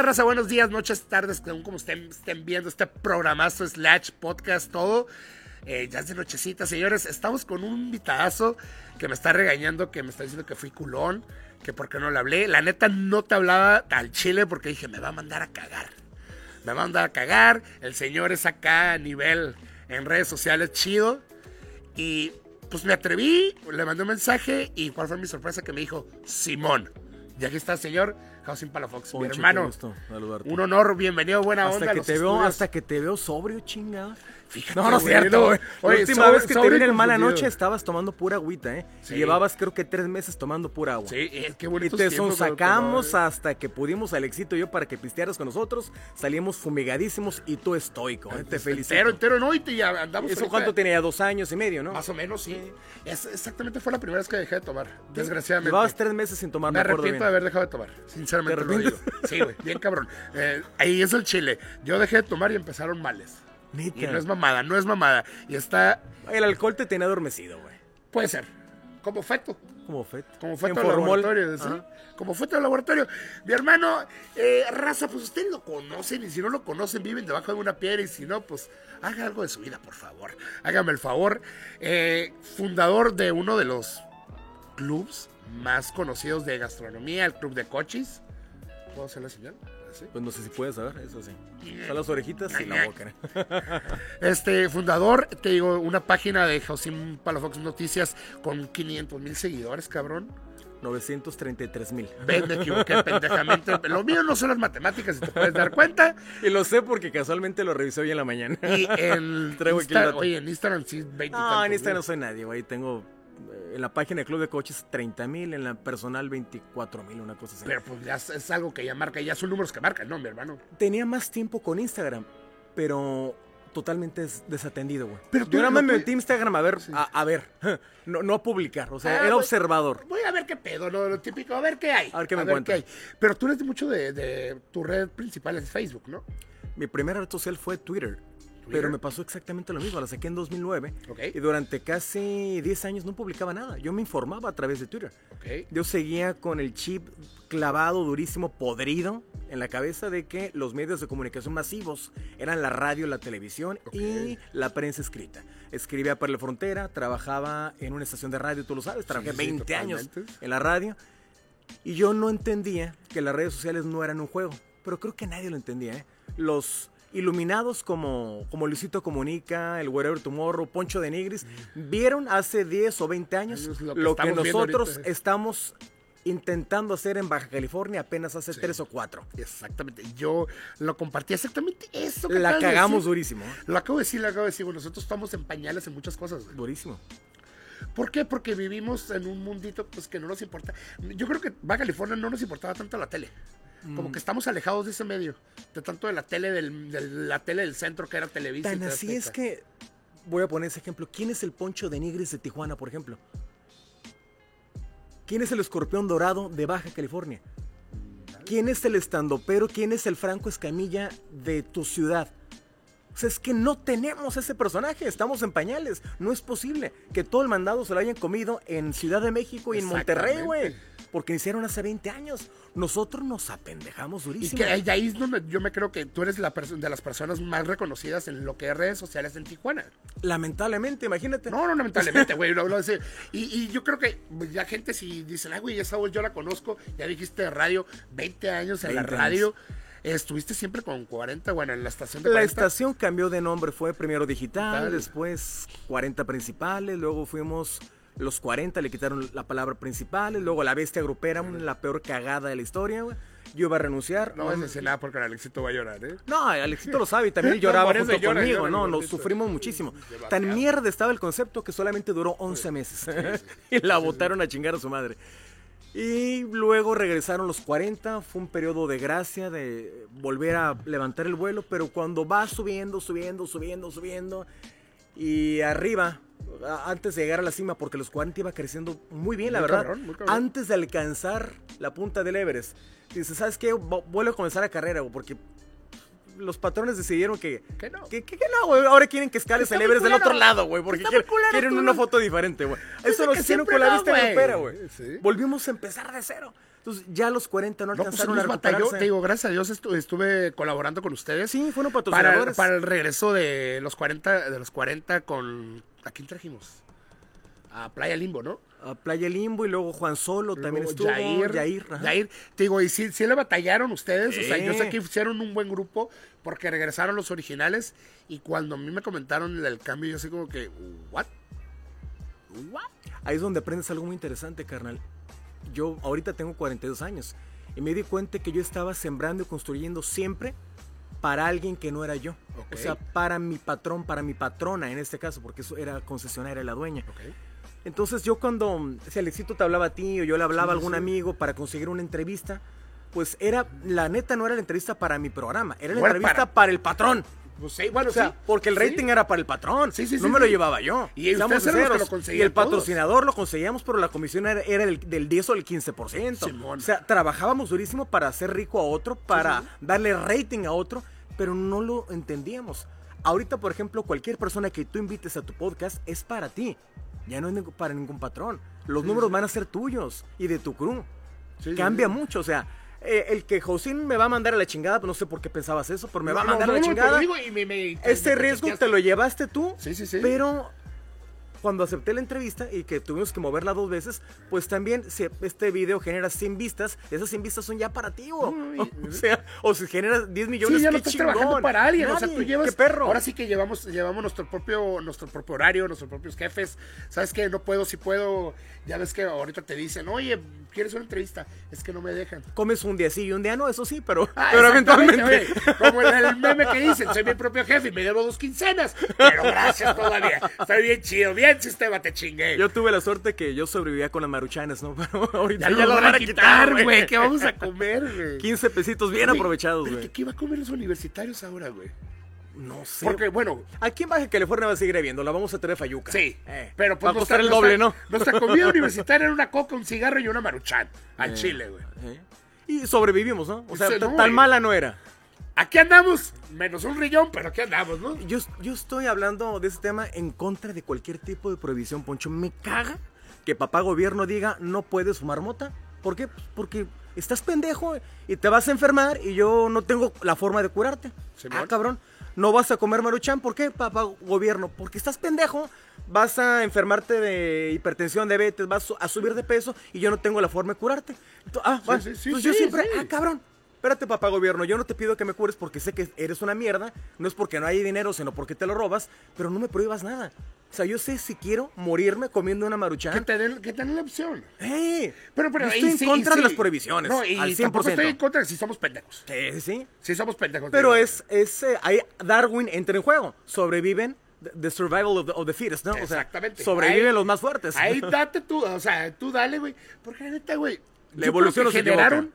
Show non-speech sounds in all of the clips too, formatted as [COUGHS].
onda, raza? Buenos días, noches, tardes, según como estén, estén viendo este programazo, slash, podcast, todo. Eh, ya es de nochecita, señores. Estamos con un invitadazo que me está regañando, que me está diciendo que fui culón, que por qué no le hablé. La neta no te hablaba al chile porque dije, me va a mandar a cagar. Me va a mandar a cagar. El señor es acá a nivel en redes sociales chido. Y pues me atreví, le mandé un mensaje y cuál fue mi sorpresa que me dijo, Simón. Y aquí está señor José Palafox, mi hermano. Un honor, bienvenido, buena hasta onda. que te veo, hasta que te veo sobrio, chingada. Fíjate, No, no es cierto, güey. La última sobre- vez que te vi en el mala confundido. noche estabas tomando pura agüita, ¿eh? Sí. Llevabas creo que tres meses tomando pura agua. Sí, es que Y bonito. te sacamos hasta que pudimos Alexito y yo para que pistearas con nosotros. Salimos fumigadísimos y tú estoico, ¿eh? Te felicito. Entero, entero, no, y te ya andamos. ¿Eso ahorita- cuánto tenía? Dos años y medio, ¿no? Más o menos, sí. Es, exactamente fue la primera vez que dejé de tomar, desgraciadamente. Llevabas tres meses sin tomar, Me me arrepiento bien. de haber dejado de tomar, sinceramente ¿Te lo digo. Sí, güey, bien cabrón. Eh, ahí es el chile. Yo dejé de tomar y empezaron males. Y no es mamada, no es mamada. Y está, El alcohol te tenía adormecido, güey. puede ser, como feto. Como feto. Como el formol. laboratorio, ¿sí? Como fue todo el laboratorio. Mi hermano, eh, raza, pues ustedes lo conocen y si no lo conocen, viven debajo de una piedra y si no, pues haga algo de su vida, por favor. Hágame el favor. Eh, fundador de uno de los clubs más conocidos de gastronomía, el Club de Cochis. ¿Puedo hacer la señal? Pues no sé si puedes saber, eso sí. Son las orejitas y la boca. [LAUGHS] Este fundador, te digo, una página de Josim Palafox Noticias con 500 mil seguidores, cabrón. 933 mil. Ven, me equivoqué [LAUGHS] pendejamente. Lo mío no son las matemáticas, si te puedes dar cuenta. Y lo sé porque casualmente lo revisé hoy en la mañana. Y en, [LAUGHS] Traigo aquí el Insta- dato. oye, en Instagram sí, 20 y No, en Instagram no soy nadie, güey. Tengo en la página de Club de Coches 30 mil, en la personal 24 mil, una cosa así. Pero pues ya es, es algo que ya marca, ya son números que marcan, ¿no, mi hermano? Tenía más tiempo con Instagram, pero totalmente des- desatendido, güey. Pero tú Yo nada lo más me metí a Instagram a ver, a, a ver, [LAUGHS] no, no a publicar, o sea, Ah, era observador. Voy a ver qué pedo, ¿no? Lo típico, a ver qué hay. A ver qué me encuentro. hay. Pero tú eres mucho de, de tu red principal es Facebook, ¿no? Mi primera red social fue Twitter. Pero me pasó exactamente lo mismo, la saqué en 2009 Ok. y durante casi 10 años no publicaba nada. Yo me informaba a través de Twitter. Ok. Yo seguía con el chip clavado, durísimo, podrido en la cabeza de que los medios de comunicación masivos eran la radio, la televisión y la prensa escrita. Escribía para la frontera, trabajaba en una estación de radio, tú lo sabes, trabajé Sí, sí, 20 años en la radio y yo no entendía que las redes sociales no eran un juego, pero creo que nadie lo entendía. ¿eh? Los iluminados como, como Luisito Comunica, el Wherever Tomorrow, Poncho de Nigris, vieron hace 10 o 20 años lo lo que, nosotros ahorita. estamos intentando hacer en Baja California apenas hace 3 o 4. Exactamente. Yo lo compartí exactamente eso que La cagamos decir. durísimo. ¿eh? Lo acabo de decir, lo acabo de decir. güey, Nosotros estamos en pañales en muchas cosas. güey. Durísimo. ¿Por qué? Porque vivimos en un mundito pues que no nos importa. Yo creo que Baja California no nos importaba tanto la tele. Mm. Como que estamos alejados de ese medio. De tanto de la tele del, de la tele del centro que era Televisa. Tan así es que voy a poner ese ejemplo. ¿Quién es el Poncho de Nigris de Tijuana, por ejemplo? ¿Quién es el escorpión dorado de Baja California? ¿Quién es el estandopero? ¿Quién es el Franco Escamilla de tu ciudad? O sea, es que no tenemos ese personaje, estamos en pañales. No es posible que todo el mandado se lo hayan comido en Ciudad de México y en Monterrey, güey. Porque hicieron hace 20 años. Nosotros nos apendejamos Y durísimo. que ahí- de ahí es donde yo me creo que tú eres la de las personas más reconocidas en lo que es redes sociales en Tijuana. Lamentablemente, imagínate. No, no, lamentablemente, güey. y, y yo creo que pues, ya gente si dicen, ay, güey, esa voz yo la conozco, ya dijiste de radio, 20 años en la 20 radio. Estuviste siempre con 40, bueno, en la estación de La 40. estación cambió de nombre, fue primero digital, Digital. después 40 principales, luego fuimos los 40, le quitaron la palabra principales, luego la bestia grupera, la peor cagada de la historia, güey. Yo iba a renunciar. No a decir nada porque el Alexito va a llorar, ¿eh? No, Alexito lo sabe y también [LAUGHS] él No, lloraba eso junto llora, conmigo, llora, no, gordito. sufrimos muchísimo. Tan mierda estaba el concepto que solamente duró 11 meses. [LAUGHS] y la botaron a chingar a su madre. Y luego regresaron los 40, fue un periodo de gracia, de volver a levantar el vuelo, pero cuando va subiendo, subiendo, subiendo, subiendo, y arriba, antes de llegar a la cima, porque los 40 iba creciendo muy bien, la Muy verdad, cabrón, muy cabrón. antes de alcanzar la punta del Everest, dice, ¿sabes qué? Vo- Vuelvo a comenzar la carrera, porque los patrones decidieron que. Que no. Que, que- que no, güey. Ahora quieren que escales muy celebres del otro lado, güey. Porque quieren, una foto diferente, güey. Eso lo hicieron con la vista güey. Volvimos a empezar de cero. Entonces, ya a los 40 no No, pues alcanzaron a batalló. Te digo, gracias a Dios estu- estuve colaborando con ustedes. sí, fueron para, patrocinadores. para el regreso de los 40, de los 40 con... ¿A quién trajimos? A Playa Limbo, ¿no? A Playa Limbo y luego Juan Solo también estuvo. Jair, Jair. Jair. Te digo, y sí, sí le batallaron ustedes. O sea, yo sé que hicieron un buen grupo porque regresaron los originales. Y cuando a mí me comentaron el cambio, yo así como que, ¿what? ¿What? Ahí es donde aprendes algo muy interesante, carnal. Yo ahorita tengo 42 años y me di cuenta que yo estaba sembrando y construyendo siempre para alguien que no era yo. O sea, para mi patrón, para mi patrona en este caso, porque eso era concesionaria, la dueña. Entonces yo cuando, si Alexito te hablaba a ti o yo le hablaba a algún sí. amigo para conseguir una entrevista, pues era, la neta no era la entrevista para mi programa, era la entrevista para- para... el patrón. Pues sí, bueno, O sea, sí. porque el Sí. rating era para el patrón. Sí, sí, no sí, me lo sí. llevaba yo. Y lo Y el todos. patrocinador lo conseguíamos, pero la comisión era, era del, del 10 o del 15%. Simón. O sea, trabajábamos durísimo para hacer rico a otro, para darle rating a otro, pero no lo entendíamos. Ahorita, por ejemplo, cualquier persona que tú invites a tu podcast es para ti. Ya no es para ningún patrón. Los números van a ser tuyos y de tu crew. Sí, sí, Cambia sí. mucho, o sea, eh, el que Josín me va a mandar a la chingada, pues no sé por qué pensabas eso, pero me va a mandar no, a la no, chingada. digo y me- me- Este me riesgo te lo llevaste tú. Sí, sí, sí. Pero cuando acepté la entrevista y que tuvimos que moverla dos veces, pues también si este video genera 100 vistas, esas 100 vistas son ya para ti. Uy. [LAUGHS] O sea, o si genera 10 millones, Sí, ya qué no estás chingón. trabajando para alguien. o sea, tú llevas. Perro. Ahora sí que llevamos, llevamos nuestro propio, nuestro propio horario, nuestros propios jefes. ¿Sabes qué? No puedo, si puedo. Ya ves que ahorita te dicen, oye, ¿quieres una entrevista? Es que no me dejan. Comes un día sí y un día no, eso sí, pero, Ah, pero eventualmente. Como el, el meme que dicen, soy mi propio jefe y me debo dos quincenas. Pero gracias todavía. Estoy bien chido. Bien, sistema, te chingué. Yo tuve la suerte que yo sobrevivía con las maruchanas, ¿no? [LAUGHS] Pero ahorita ya, ya, lo van a quitar, güey. ¿Qué vamos a comer, güey? 15 pesitos bien aprovechados, güey. ¿Qué, qué va a comer los universitarios ahora, güey? No sé. Porque, bueno, Aquí en Baja California va a seguir viendo, la vamos a tener fayuca. Sí, Eh, pero pues va a costar el doble, ¿no? Nuestra comida [LAUGHS] universitaria era una coca, un cigarro y una maruchan. Al chile, güey. Eh. Y sobrevivimos, ¿no? O sea, no, tan mala no era. Aquí andamos, menos un riñón, pero aquí andamos, ¿no? Yo, yo estoy hablando de ese tema en contra de cualquier tipo de prohibición, Poncho. Me caga que papá gobierno diga no puedes fumar mota. ¿Por qué? Pues porque estás pendejo y te vas a enfermar y yo no tengo la forma de curarte. Simón. Ah, cabrón. No vas a comer maruchan. ¿Por qué, papá gobierno? Porque estás pendejo. Vas a enfermarte de hipertensión, diabetes, vas a subir de peso y yo no tengo la forma de curarte. Ah, bueno, sí, sí, pues yo sí, siempre, sí. ah, cabrón. Espérate, papá gobierno, yo no te pido que me cures porque sé que eres una mierda, no es porque no hay dinero, sino porque te lo robas, pero no me prohíbas nada. O sea, yo sé si quiero morirme comiendo una Que maruchan. te den, que te den la opción. ¡Ey! Pero, pero yo ahí estoy en sí, contra de sí. las prohibiciones, No, y al tampoco 100%. estoy en contra de si somos pendejos. Sí, sí. Si somos pendejos. Pero es, es eh, ahí Darwin entra en juego. Sobreviven, the, survival of the, of the fittest, ¿no? O sea, Exactamente. sobreviven Ahí- los más fuertes. Ahí [LAUGHS] date tú, o sea, tú dale, güey. Porque la neta, güey. La evolución que generaron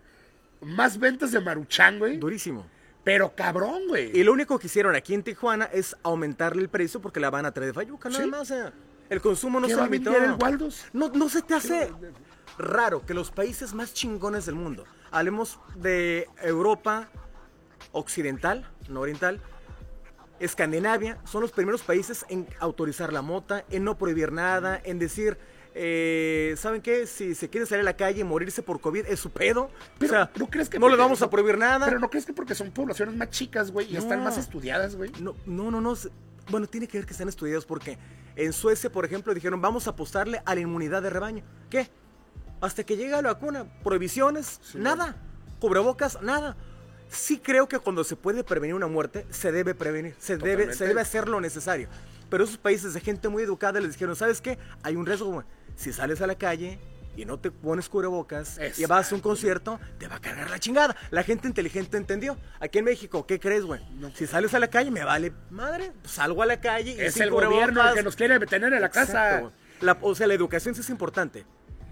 más ventas de maruchan, güey. Durísimo. Pero cabrón, güey. Y lo único que hicieron aquí en Tijuana es aumentarle el precio porque la van a traer de Fayuca, nada Sí. más. sea, el consumo no ¿Qué se limitó. No, no se te hace raro que los países más chingones del mundo, hablemos de Europa occidental, no oriental, Escandinavia, son los primeros países en autorizar la mota, en no prohibir nada, en decir, eh, ¿saben qué? Si se quiere salir a la calle y morirse por COVID, es su pedo. Pero, o sea, ¿no crees que no le vamos a prohibir nada. Pero no crees que porque son poblaciones más chicas, güey, y están más estudiadas, güey. No, no, no, no. Bueno, tiene que ver que están estudiados porque en Suecia, por ejemplo, dijeron vamos a apostarle a la inmunidad de rebaño. ¿Qué? Hasta que llegue la vacuna, prohibiciones, Sí, nada. Cubrebocas, nada. Sí creo que cuando se puede prevenir una muerte, se debe prevenir, se debe, se debe hacer lo necesario. Pero esos países de gente muy educada les dijeron, ¿sabes qué? Hay un riesgo, güey. Si sales a la calle y no te pones cubrebocas y vas a un concierto, te va a cargar la chingada. La gente inteligente entendió. Aquí en México, ¿qué crees, güey? Si sales a la calle, me vale madre. Salgo a la calle y Es el gobierno el que nos quiere tener en la casa. Exacto. La- o sea, la educación sí es importante.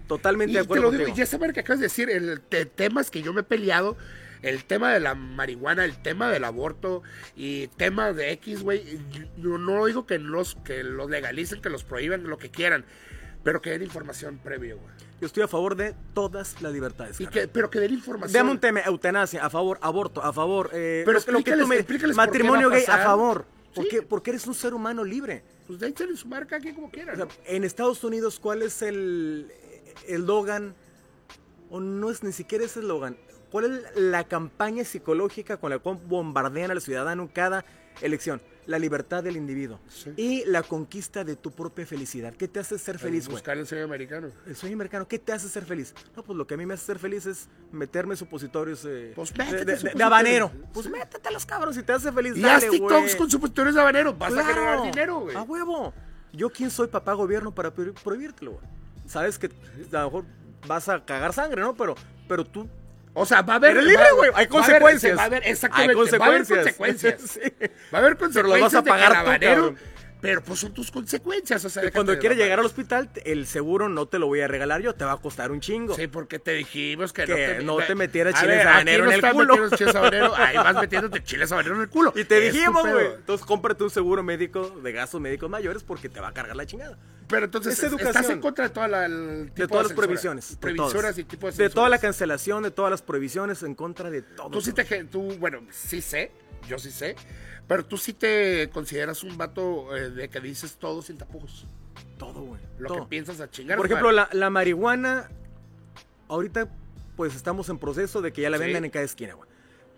Totalmente Y de te acuerdo lo digo, y esa que acabas de decir, el te- temas que yo me he peleado, el tema de la marihuana, el tema del aborto y temas de X, güey, yo no digo que los, que los legalicen, que los prohíban, lo que quieran. Pero que den información previo, güey. Yo estoy a favor de todas las libertades. Y que, pero que den información. Dame un tema, eutanasia, a favor, aborto, a favor, eh, Pero lo que- lo que tú me- matrimonio a gay, a favor. ¿Por Sí. qué? Porque eres un ser humano libre. Pues de ahí tienen su marca aquí como quieran. O sea, en Estados Unidos, ¿cuál es el eslogan? O no es ni siquiera ese eslogan. ¿Cuál es la campaña psicológica con la cual bombardean al ciudadano cada elección? La libertad del individuo. Sí. Y la conquista de tu propia felicidad. ¿Qué te hace ser feliz, güey? Buscar el sueño americano. El sueño americano, ¿qué te hace ser feliz? No, pues lo que a mí me hace ser feliz es meterme supositorios eh, Pues métete de- de- supositorios. de habanero. Pues Sí. métete a los cabros si te hace feliz. Y dale, haz TikToks güey. con supositorios de habanero. Vas a Claro, generar dinero, güey. A huevo. Yo quién soy papá gobierno para pro- prohibírtelo, güey. Sabes que a lo mejor vas a cagar sangre, ¿no? Pero, pero tú O sea, va a haber. libre, güey. Hay consecuencias. Va a haber, exactamente. Hay consecuencias. Va a haber consecuencias. [LAUGHS] Sí. Va a haber Pero las vas a pagar tú, cabrón. Pero pues son tus consecuencias. O sea, cuando quieres llegar al hospital, el seguro no te lo voy a regalar yo, te va a costar un chingo. Sí, porque te dijimos que, Que no te, no te metieras chiles no en el culo. ahí vas metiéndote [LAUGHS] chiles habanero en el culo. Y te Es dijimos, güey. Entonces cómprate un seguro médico de gastos médicos mayores porque te va a cargar la chingada. Pero entonces, Es estás en contra de toda la, el tipo De todas las prohibiciones. de Prohibiciones todas. y tipo de De toda la cancelación, de todas las prohibiciones, en contra de todo. Tú sí te, tú, bueno, sí sé, yo sí sé, pero tú sí te consideras un vato eh, de que dices todo sin tapujos. Todo, güey. Lo todo. que piensas a chingar. Por ejemplo, la, la marihuana, ahorita pues estamos en proceso de que ya la Sí. vendan en cada esquina, güey.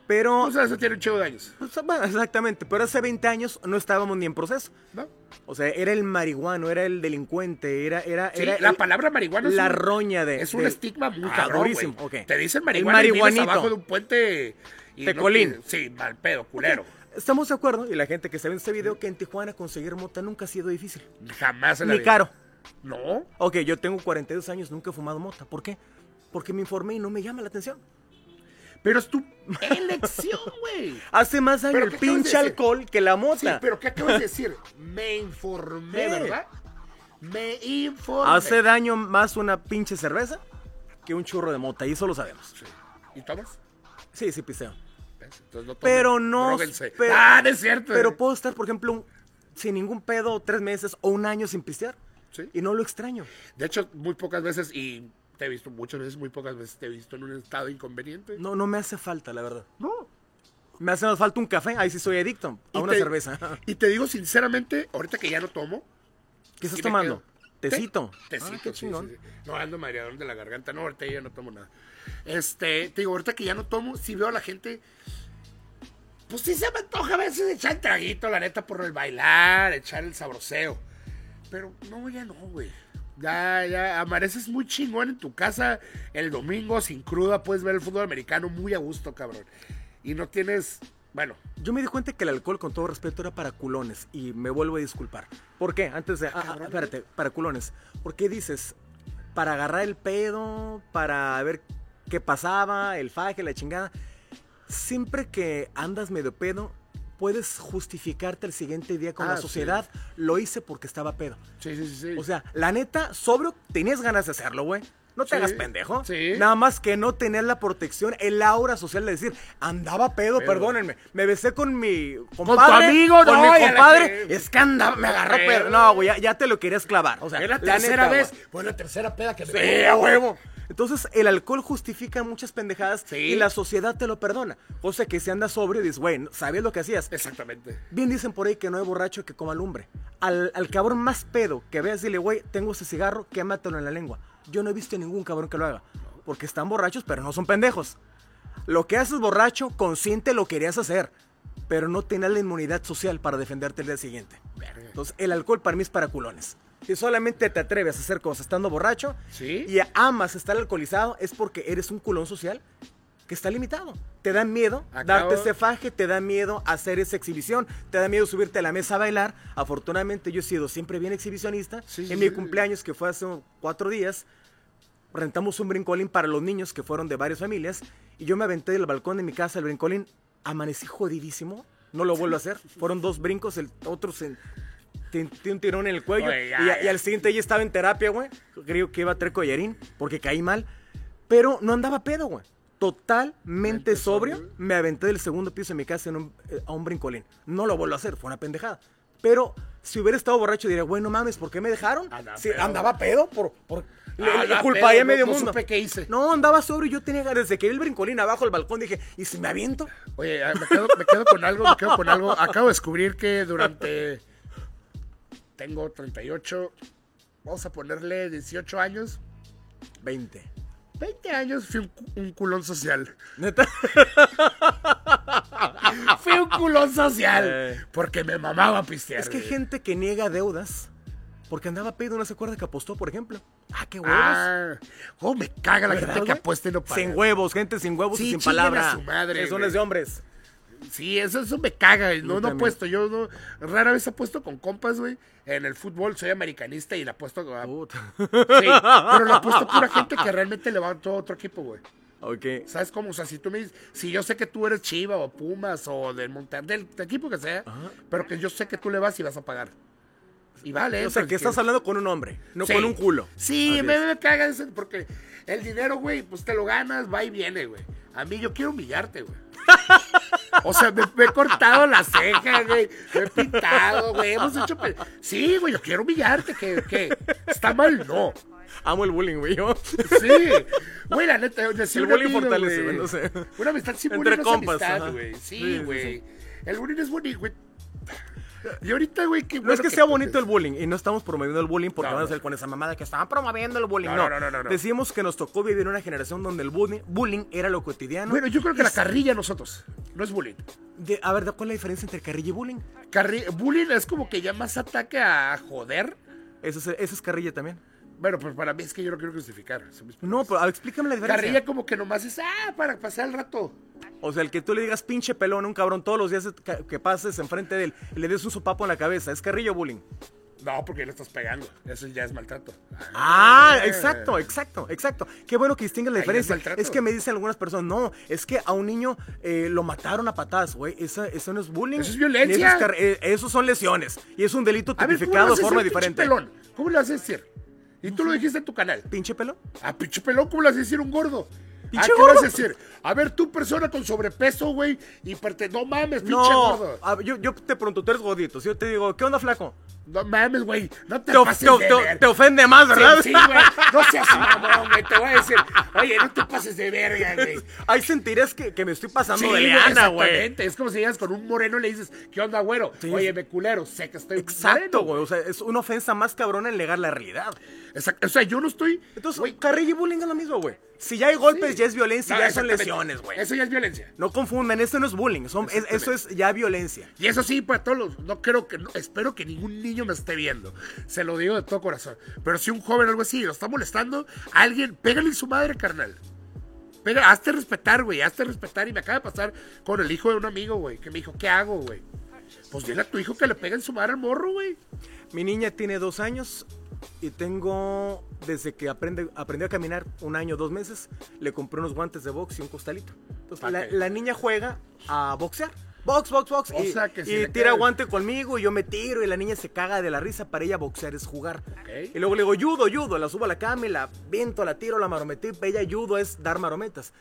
Pero, O sea, eso tiene un chivo de años, pues, bueno, exactamente, pero hace 20 años no estábamos ni en proceso. ¿no? O sea, era el marihuano, era el delincuente, era, era, Sí, era la el- palabra marihuana es la un- roña de... Es un estigma muy Ah, cabrón, durísimo, güey. ok. Te dicen El marihuana y marihuanito. abajo de un puente y De no colín. te- Sí, mal pedo, culero. Estamos de acuerdo, y la gente que se ve en este video, que en Tijuana conseguir mota nunca ha sido difícil. Jamás en la Ni vida. caro. No. Ok, yo tengo 42 años, nunca he fumado mota. ¿Por qué? Porque me informé y no me llama la atención. Pero es tu elección, güey. [LAUGHS] Hace más daño ¿Pero el qué pinche alcohol que la Sí, mota. pero ¿qué acabas de [LAUGHS] decir? Me informé, Sí. ¿verdad? Me informé. Hace daño más una pinche cerveza que un churro de mota, y eso lo sabemos. Sí. ¿Y tomas? Sí, sí, piseo. ¿Ves? Entonces no tomen. Pero no. Pero- ah, no es cierto. Pero puedo estar, por ejemplo, un- sin ningún pedo, tres meses o un año sin pistear. Sí. Y no lo extraño. De hecho, muy pocas veces, y te he visto muchas veces, muy pocas veces te he visto en un estado inconveniente. No, no me hace falta, la verdad. No. Me hace más falta un café, ahí sí soy adicto. A Y una te- cerveza. Y te digo sinceramente, ahorita que ya no tomo. ¿Qué estás tomando? quedo- Tecito. Te- Tecito, Ah, qué chingón. sí, sí. No, ando mareador de la garganta. No, ahorita ya no tomo nada. Este, te digo, ahorita que ya no tomo, sí veo a la gente. Pues sí se me antoja a veces echar el traguito, la neta, por el bailar, echar el sabroseo. Pero no, ya no, güey. Ya, ya, amaneces muy chingón en tu casa el domingo sin cruda, puedes ver el fútbol americano muy a gusto, cabrón. Y no tienes, bueno, Yo me di cuenta que el alcohol, con todo respeto, era para culones. Y me vuelvo a disculpar. ¿Por qué? Antes de. ah, ah, espérate, para culones. ¿Por qué dices? Para agarrar el pedo, para ver qué pasaba, el faje, la chingada. Siempre que andas medio pedo, puedes justificarte el siguiente día con Ah, la sí. sociedad. Lo hice porque estaba pedo. sí, sí, sí. sí. O sea, la neta, sobrio, tenías ganas de hacerlo, güey. No te Sí, hagas pendejo. sí. Nada más que no tener la protección, el aura social de decir, andaba pedo, Pedo. perdónenme. Me besé con mi compadre. amigo, con no, mi y a la compadre. que- Es que andaba, me agarró Pedo. pedo. No, güey, ya, ya te lo querías clavar. O sea, es la tercera neta, vez. Fue la tercera peda que me Sí, a huevo. Entonces, el alcohol justifica muchas pendejadas Sí. y la sociedad te lo perdona. O sea, que si andas sobrio, dices, güey, ¿sabías lo que hacías? Exactamente. Bien dicen por ahí que no hay borracho que coma lumbre. Al, al cabrón más pedo que veas, dile, güey, tengo ese cigarro, quématelo en la lengua. Yo no he visto ningún cabrón que lo haga. Porque están borrachos, pero no son pendejos. Lo que haces borracho, consciente lo querías hacer. Pero no tenías la inmunidad social para defenderte el día siguiente. Entonces, el alcohol para mí es para culones. Si solamente te atreves a hacer cosas estando borracho Sí. y amas estar alcoholizado, es porque eres un culón social que está limitado. Te da miedo Acabo- darte ese faje, te da miedo hacer esa exhibición, te da miedo subirte a la mesa a bailar. Afortunadamente yo he sido siempre bien exhibicionista. Sí, sí, en mi sí. cumpleaños, que fue hace cuatro días, rentamos un brincolín para los niños que fueron de varias familias y yo me aventé del balcón de mi casa el brincolín, amanecí jodidísimo, no lo vuelvo a hacer. Fueron dos brincos, el otro se tiene un tirón en el cuello Oye, ya, y, ya. y al siguiente ya estaba en terapia, güey. Creo que iba a traer collarín porque caí mal, pero no andaba pedo, güey. Totalmente Mente sobrio, me aventé del segundo piso de mi casa en un- eh, a un brincolín. No lo vuelvo a hacer, fue una pendejada. Pero Si hubiera estado borracho, diría, bueno, mames, ¿por qué me dejaron? Andaba Sí, pedo. andaba pedo por. por le, Ah, le andaba culparía a pedo, medio no- no mundo. supe qué hice. No, andaba sobrio. Yo tenía desde que vi el brincolín abajo del balcón, dije, ¿y si me aviento? Oye, ah, me quedo, me quedo con algo, me quedo con algo. [LAUGHS] Acabo de descubrir que durante. Tengo 38. Vamos a ponerle 18 años. 20. 20 años fui un, cu- un culón social. Neta. [LAUGHS] Fui un culón social. Eh. Porque me mamaba pistear. Es que hay gente que niega deudas porque andaba pedo, no se acuerda que apostó, por ejemplo. Ah, qué huevos. Ah, oh, me caga la ¿Verdad, gente que apuesta y no paga. Sin huevos, gente sin huevos Sí, y sin chinguen a palabra. su madre, Eso no es de hombres. Sí, eso, eso me caga. y No, no también. apuesto. Yo no, rara vez apuesto con compas, güey. En el fútbol soy americanista y la apuesto. a- Puta. Sí, pero la apuesto a pura gente que [LAUGHS] realmente le va a todo otro equipo, güey. ok. ¿Sabes cómo? O sea, si tú me dices, si yo sé que tú eres Chiva o Pumas o del Monterrey, del, del equipo que sea, pero que yo sé que tú le vas y vas a pagar. Y vale, O sea, pues, que estás hablando con un hombre, no Sí. con un culo. Sí, me, me caga eso, porque el dinero, güey, pues te lo ganas, va y viene, güey. A mí yo quiero humillarte, güey. O sea, me, me he cortado las cejas, güey. Me he pintado, güey. Hemos hecho. pe- Sí, güey, yo quiero humillarte. que que ¿Está mal? No. Amo el bullying, güey. yo. Sí. Güey, la neta, decía El bullying amigo, fortalece, güey. no sé. Una amistad sin Entre compas, amistad, güey. Sí, Sí, sí, güey. El bullying es bonito, güey. Y ahorita, güey, qué No es que sea tú bonito el bullying y no estamos promoviendo el bullying porque No, van a salir con esa mamada que estaban promoviendo el bullying. No, No, no, no. Decimos que nos tocó vivir una generación donde el bullying, bullying era lo cotidiano. Bueno, yo creo que la carrilla a nosotros. No es bullying. de- a ver, ¿cuál es la diferencia entre carrilla y bullying? Carri- bullying es como que ya más ataque a joder. Eso es, eso es carrilla también. Bueno, pues para mí es que yo no quiero mis- No, pero explícame la diferencia. Carrilla como que nomás es, ah, para pasar el rato. O sea, el que tú le digas pinche pelón a un cabrón todos los días que pases enfrente de él y le des un sopapo en la cabeza, ¿es carrilla o bullying? No, porque le estás pegando. Eso ya es maltrato. Ah, exacto, exacto, exacto. Qué bueno que distingue la diferencia. es. Es que me dicen algunas personas, no, es que a un niño eh, lo mataron a patadas, güey. Eso, eso no es bullying. Eso es violencia. Eso, es eh, eso son lesiones. Y es un delito A ver, ¿cómo le tipificado de forma diferente. pelón? ¿Cómo le vas a decir? Y tú lo dijiste en tu canal. ¿Pinche pelón? A pinche pelón, ¿cómo le vas a decir un gordo? Pinche ¿A qué gordo. vas a decir? A ver, tú persona con sobrepeso, güey, y perte... No mames, pinche No, gordo. a- yo, yo te pregunto, tú eres gordito. Si yo te digo, ¿qué onda, flaco? No mames, güey. No te, pases te- de ver. te ofende más, ¿verdad? Sí, sí, güey. No seas mamón, güey. Te voy a decir, oye, no te pases de verga, güey. [LAUGHS] Hay sentirás que, que me estoy pasando Sí, de leana, güey. exactamente. Es como si llegas con un moreno y le dices, ¿qué onda, güero? Sí. Oye, me culero, sé que estoy Exacto, güey. O sea, es una ofensa más cabrona en negar la realidad. Exacto. O sea, yo no estoy... Entonces, güey, carrilla y bullying es lo mismo, güey. Si ya hay golpes, sí. ya es violencia, No, ya son lesiones, güey. Eso ya es violencia. No confundan, esto no es bullying, son- es- eso es ya violencia. Y eso sí, para todos los, no creo que, no- espero que ningún niño me esté viendo. Se lo digo de todo corazón. Pero si un joven o algo así lo está molestando, alguien, pégale en su madre, carnal. Pega, hazte respetar, güey, hazte respetar. Y me acaba de pasar con el hijo de un amigo, güey, que me dijo, ¿qué hago, güey? Pues dile a tu hijo que le pegue en su madre al morro, güey. Mi niña tiene dos años y tengo, desde que aprende, aprendió a caminar un año, dos meses, le compré unos guantes de box y un costalito. Entonces, la, niña juega a boxear. Box, box, box. O y sea, que si y le tira cae- guante conmigo y yo me tiro y la niña se caga de la risa. Para ella boxear es jugar. Ok. Y luego le digo, judo, judo. La subo a la cama y la viento, la tiro, la marometí. Ella judo es dar marometas.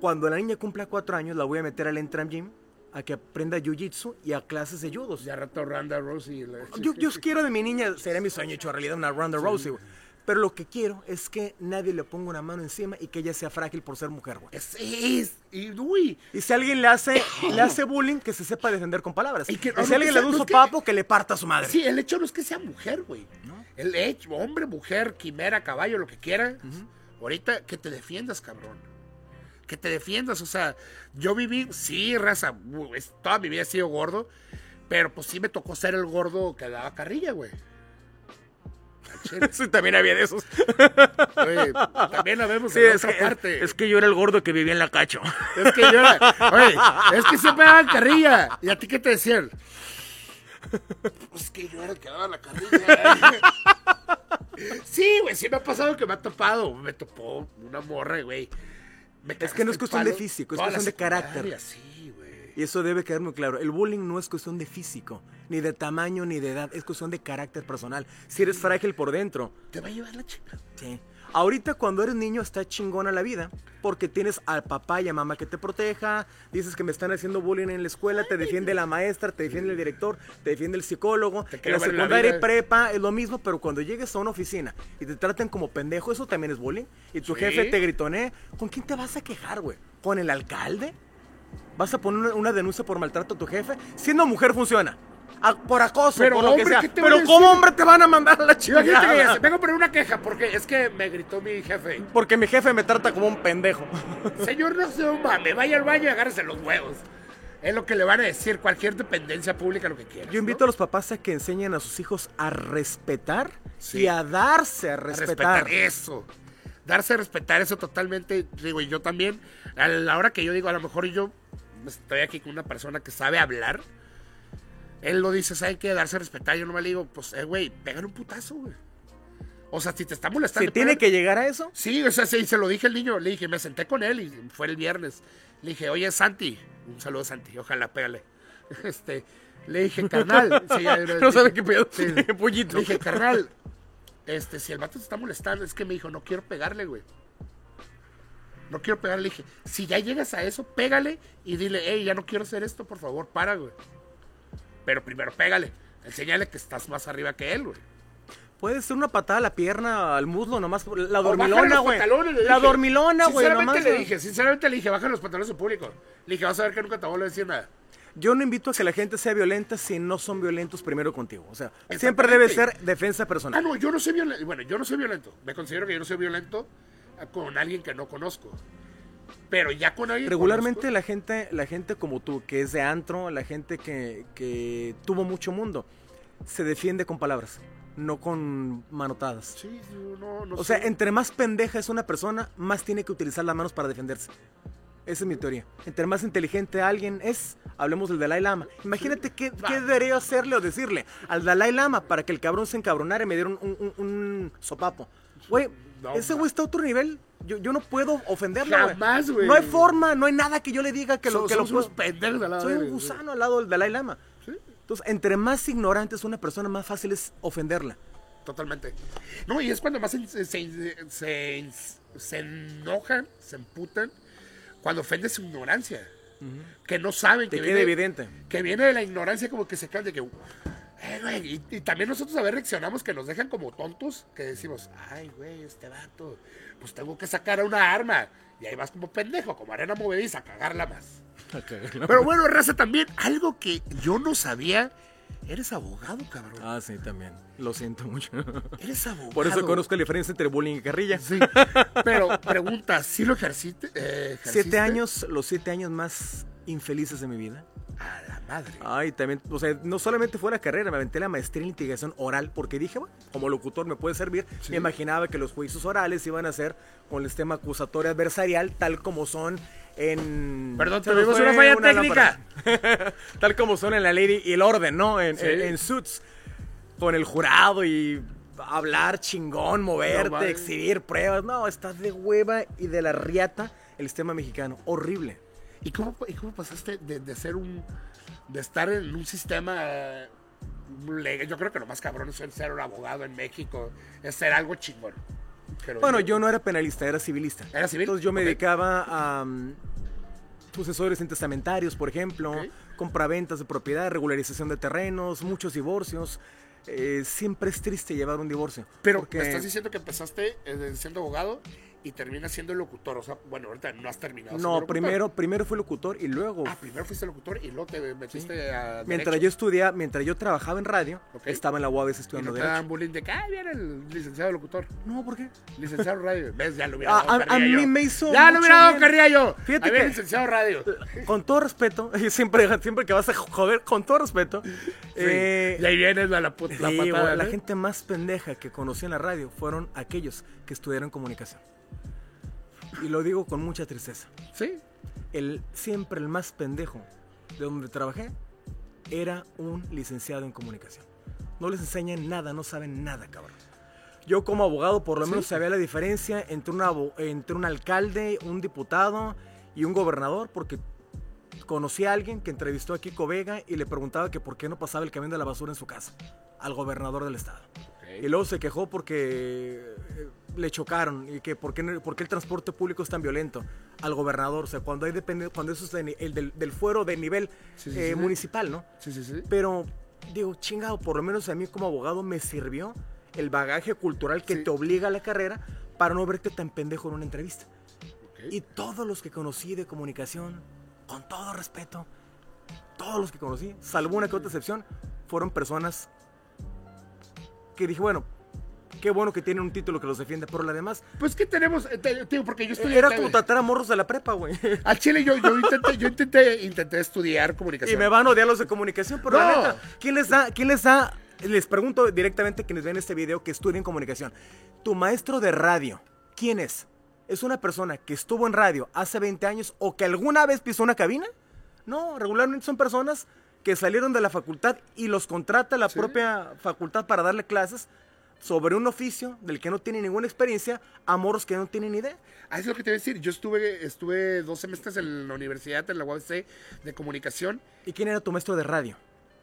Cuando la niña cumpla cuatro años, la voy a meter al Entram Gym a que aprenda jiu-jitsu y a clases de judo. Ya rato Randa Rousey. la- Yo, yo [LAUGHS] quiero de mi niña, sería mi sueño hecho realidad, una Ronda Rousey, güey. Pero lo que quiero es que nadie le ponga una mano encima y que ella sea frágil por ser mujer, güey. Es, es, y, uy, Y si alguien le hace, [COUGHS] le hace bullying, que se sepa defender con palabras. Y Y, que- si no, alguien le da un que- sopapo, que le parta a su madre. Sí, el hecho no es que sea mujer, güey. El hecho, hombre, mujer, quimera, caballo, lo que quiera. Ahorita que te defiendas, cabrón. Que te defiendas. O sea, yo viví, sí, raza, toda mi vida he sido gordo. Pero pues sí me tocó ser el gordo que daba carrilla, güey. [LAUGHS] Sí, también había de esos. Güey, también la vemos Sí, en es otra que, parte. es que yo era el gordo que vivía en la cacho. Es que yo era, oye, es que siempre daban carrilla. ¿Y a ti qué te decían? Pues que yo era el que daba la carrilla. [LAUGHS] Sí, güey, sí me ha pasado que me ha topado. Me topó una morra, güey. Es que no es cuestión de físico, es cuestión de carácter. Sí. Y eso debe quedar muy claro. El bullying no es cuestión de físico, ni de tamaño, ni de edad. Es cuestión de carácter personal. Si eres frágil por dentro. Te va a llevar la chica. Sí. Ahorita cuando eres niño está chingona la vida, porque tienes al papá y a mamá que te proteja, dices que me están haciendo bullying en la escuela, te defiende la maestra, te defiende el director, te defiende el psicólogo, en la secundaria y prepa es lo mismo, pero cuando llegues a una oficina y te traten como pendejo, eso también es bullying, y tu jefe te gritone, ¿con quién te vas a quejar, güey? ¿Con el alcalde? ¿Vas a poner una denuncia por maltrato a tu jefe? Siendo mujer funciona por acoso, pero, por lo que sea. Pero ¿cómo hombre te van a mandar a la chingada? Vengo a poner una queja porque es que me gritó mi jefe. Porque mi jefe me trata como un pendejo. Señor, no se me vaya al baño y agárrese los huevos. Es lo que le van a decir cualquier dependencia pública, lo que quiera. Yo invito a los papás a que enseñen a sus hijos a respetar y a darse a respetar. a respetar. Eso. Darse a respetar, eso totalmente. Digo, y yo también, a la hora que yo digo, a lo mejor yo estoy aquí con una persona que sabe hablar él lo dice, ¿saben qué? Darse a respetar. Yo no me le digo, pues, eh, güey, pégale un putazo, güey. O sea, si te está molestando. ¿Se tiene que llegar a eso? Sí, o sea, sí, se lo dije al niño. Le dije, me senté con él y fue el viernes. Le dije, oye, Santi. Un saludo a Santi, ojalá, pégale. [LAUGHS] Este, le dije, carnal. [LAUGHS] no sabe qué pedo. Sí, [LAUGHS] Le dije, carnal. Este, si el vato te está molestando, es que me dijo, no quiero pegarle, güey. No quiero pegarle. Le dije, si ya llegas a eso, pégale y dile, hey, ya no quiero hacer esto, por favor, para, güey. Pero primero pégale. Enséñale que estás más arriba que él, güey. Puede ser una patada a la pierna, al muslo, nomás. La dormilona, güey. La dormilona, güey. Sinceramente le dije, sinceramente le dije, baja los pantalones en público. Le dije, vas a ver que nunca te voy a decir nada. Yo no invito a que la gente sea violenta si no son violentos primero contigo. O sea, siempre debe ser defensa personal. Ah, no, yo no soy violento. Bueno, yo no soy violento. Me considero que yo no soy violento con alguien que no conozco. Pero ya con alguien. Regularmente la gente, la gente como tú, que es de antro, la gente que, tuvo mucho mundo, se defiende con palabras, no con manotadas. Sí, no, no O sea, entre más pendeja es una persona, más tiene que utilizar las manos para defenderse. Esa es mi teoría. Entre más inteligente alguien es, hablemos del Dalai Lama. Imagínate qué, qué, debería hacerle o decirle al Dalai Lama para que el cabrón se encabronara y me diera un, un sopapo. Güey, ese güey está a otro nivel. Yo, yo no puedo ofenderlo, Jamás, güey. No hay forma, no hay nada que yo le diga que lo que lo puedo. pendejos al lado Soy un gusano al lado del Dalai Lama. ¿Sí? Entonces, entre más ignorante es una persona, más fácil es ofenderla. Totalmente. No, y es cuando más se, se, se, enojan, se emputan, cuando ofende su ignorancia. Que no saben. Te que viene, evidente. Que viene de la ignorancia, como que se caen de que. Eh, y, también nosotros a ver reaccionamos que nos dejan como tontos, que decimos, ay, güey, este vato, pues tengo que sacar una arma. Y ahí vas como pendejo, como arena movediza, a cagarla más. Pero bueno, Raza, también algo que yo no sabía. Eres abogado, cabrón. Ah, sí, también. Lo siento mucho. Eres abogado. Por eso conozco la diferencia entre bullying y carrilla. Sí. Pero pregunta, ¿sí lo ejerciste? Eh, siete años, los siete años más infelices de mi vida. A la madre. Ay, también, o sea, no solamente fue la carrera, me aventé la maestría en litigación oral porque dije, bueno, como locutor me puede servir. Me imaginaba que los juicios orales iban a ser con el sistema acusatorio adversarial, tal como son en. Perdón, tuvimos una falla técnica. [LAUGHS] tal como son en la ley y el orden, ¿no? En, Suits. Con el jurado y hablar chingón, moverte, exhibir pruebas. No, estás de hueva y de la riata el sistema mexicano. Horrible. ¿Y cómo, cómo pasaste de, ser un. de estar en un sistema legal? Yo creo que lo más cabrón es ser un abogado en México, es ser algo chingón. bueno, yo, no era penalista, era civilista. ¿Era civil? Entonces yo me dedicaba a um, sucesores intestamentarios, por ejemplo, compraventas de propiedad, regularización de terrenos, muchos divorcios. Eh, siempre es triste llevar un divorcio. Pero porque... me estás diciendo que empezaste eh, siendo abogado y termina siendo locutor. O sea, bueno, ahorita no has terminado. No, primero, primero fui locutor y luego. Ah, primero fuiste locutor y luego te metiste a. Mientras yo estudiaba, mientras yo trabajaba en radio, estaba en la UABC estudiando ¿Y no te bullying de que, ah, viene el licenciado locutor. No, ¿por qué? Licenciado radio. ¿Ves? Ya lo hubiera dado. A, a mí me hizo. Ya lo hubiera dado carrilla yo. Fíjate que. licenciado radio. [LAUGHS] Con todo respeto, [LAUGHS] siempre, siempre que vas a joder, con todo respeto. Eh, y ahí viene la, la, patada. La gente más pendeja que conocí en la radio fueron aquellos que estudiaron comunicación. Y lo digo con mucha tristeza. Sí. El, siempre el más pendejo de donde trabajé era un licenciado en comunicación. No les enseñan nada, no saben nada, cabrón. Yo como abogado por lo menos sabía la diferencia entre, una, entre un alcalde, un diputado y un gobernador, porque conocí a alguien que entrevistó a Kiko Vega y le preguntaba que por qué no pasaba el camión de la basura en su casa, al gobernador del estado. Y luego se quejó porque eh, le chocaron y que por qué, no- por qué el transporte público es tan violento al gobernador. O sea, cuando hay depende, cuando eso es de el del, del fuero de nivel Sí, sí, eh, sí. municipal, ¿no? Sí, sí, sí. Pero digo, chingado, por lo menos a mí como abogado me sirvió el bagaje cultural que te obliga a la carrera para no verte tan pendejo en una entrevista. Y todos los que conocí de comunicación, con todo respeto, todos los que conocí, salvo una que otra excepción, fueron personas que dije, bueno, qué bueno que tienen un título que los defiende, pero la demás Pues que tenemos, eh, digo, porque yo estoy... era como tratar a morros de la prepa, güey. [LAUGHS] Al chile yo, yo intenté, yo intenté, intenté estudiar Y comunicación. me van a odiar los de comunicación, pero la No. neta, ¿quién les da, quién les da? Les pregunto directamente a quienes ven este video que estudien comunicación. Tu maestro de radio, ¿quién es? ¿Es una persona que estuvo en radio hace 20 años o que alguna vez pisó una cabina? No, regularmente son personas que salieron de la facultad y los contrata la Sí. propia facultad para darle clases sobre un oficio del que no tienen ninguna experiencia a moros que no tienen ni idea. Ah, es lo que te iba a decir. Yo estuve, estuve dos semestres en la universidad, en la UABC, de comunicación. ¿Y quién era tu maestro de radio,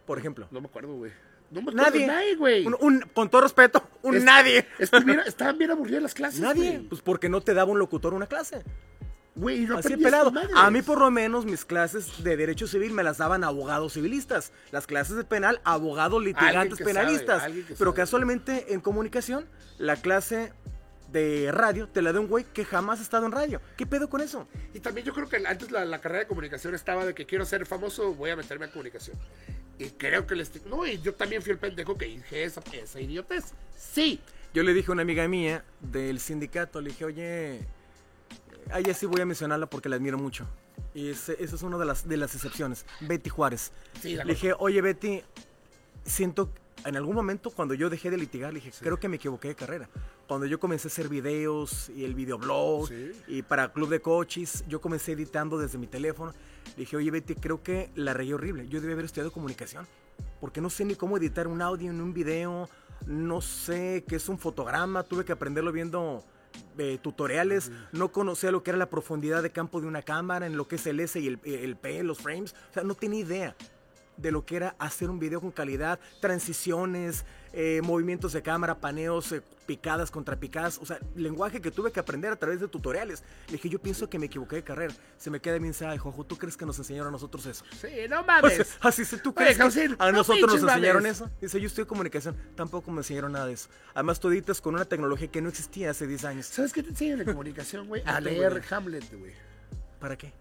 por ejemplo? No me acuerdo, güey. No me acuerdo Nadie. güey. Un- un- con todo respeto, un Es- nadie. estuviera- estaban bien aburridas las clases, Nadie. Pues porque no te daba un locutor una clase. Güey, no Así pelado. A mí por lo menos mis clases de derecho civil me las daban abogados civilistas. Las clases de penal, abogados litigantes penalistas. sabe, Pero sabe. casualmente en comunicación, la clase de radio te la da un güey que jamás ha estado en radio. ¿Qué pedo con eso? Y también yo creo que antes la, la carrera de comunicación estaba de que quiero ser famoso, voy a meterme en comunicación. Y creo que les... No, y yo también fui el pendejo que dije esa, esa idiotez. Sí. Yo le dije a una amiga mía del sindicato, le dije, oye, a ella sí voy a mencionarla porque la admiro mucho. Y esa es una de las, de las excepciones. Betty Juárez. Sí, le dije, oye Betty, siento, en algún momento cuando yo dejé de litigar, le dije, creo que me equivoqué de carrera. Cuando yo comencé a hacer videos y el videoblog Sí. y para Club de Coches, yo comencé editando desde mi teléfono. Le dije, oye Betty, creo que la regué horrible. Yo debí haber estudiado comunicación. Porque no sé ni cómo editar un audio en un video. No sé qué es un fotograma. Tuve que aprenderlo viendo eh, tutoriales. No conocía lo que era la profundidad de campo de una cámara, en lo que es el S y el, el P, los frames. O sea, no tenía idea de lo que era hacer un video con calidad, transiciones, eh, movimientos de cámara, paneos, eh, picadas contra picadas, o sea, lenguaje que tuve que aprender a través de tutoriales. Le dije, yo pienso que me equivoqué de carrera. Se me queda bien, ay, Jojo, ¿tú crees que nos enseñaron a nosotros eso? Sí, no O mames. [LAUGHS] sea, así se, ¿tú Oye, crees que a no nosotros nos enseñaron mames. eso? Dice, yo estudio comunicación, tampoco me enseñaron nada de eso. Además, tú editas con una tecnología que no existía hace 10 años. ¿Sabes qué te enseñan en comunicación, güey? [LAUGHS] A No tengo leer. Hamlet, güey. ¿Para qué?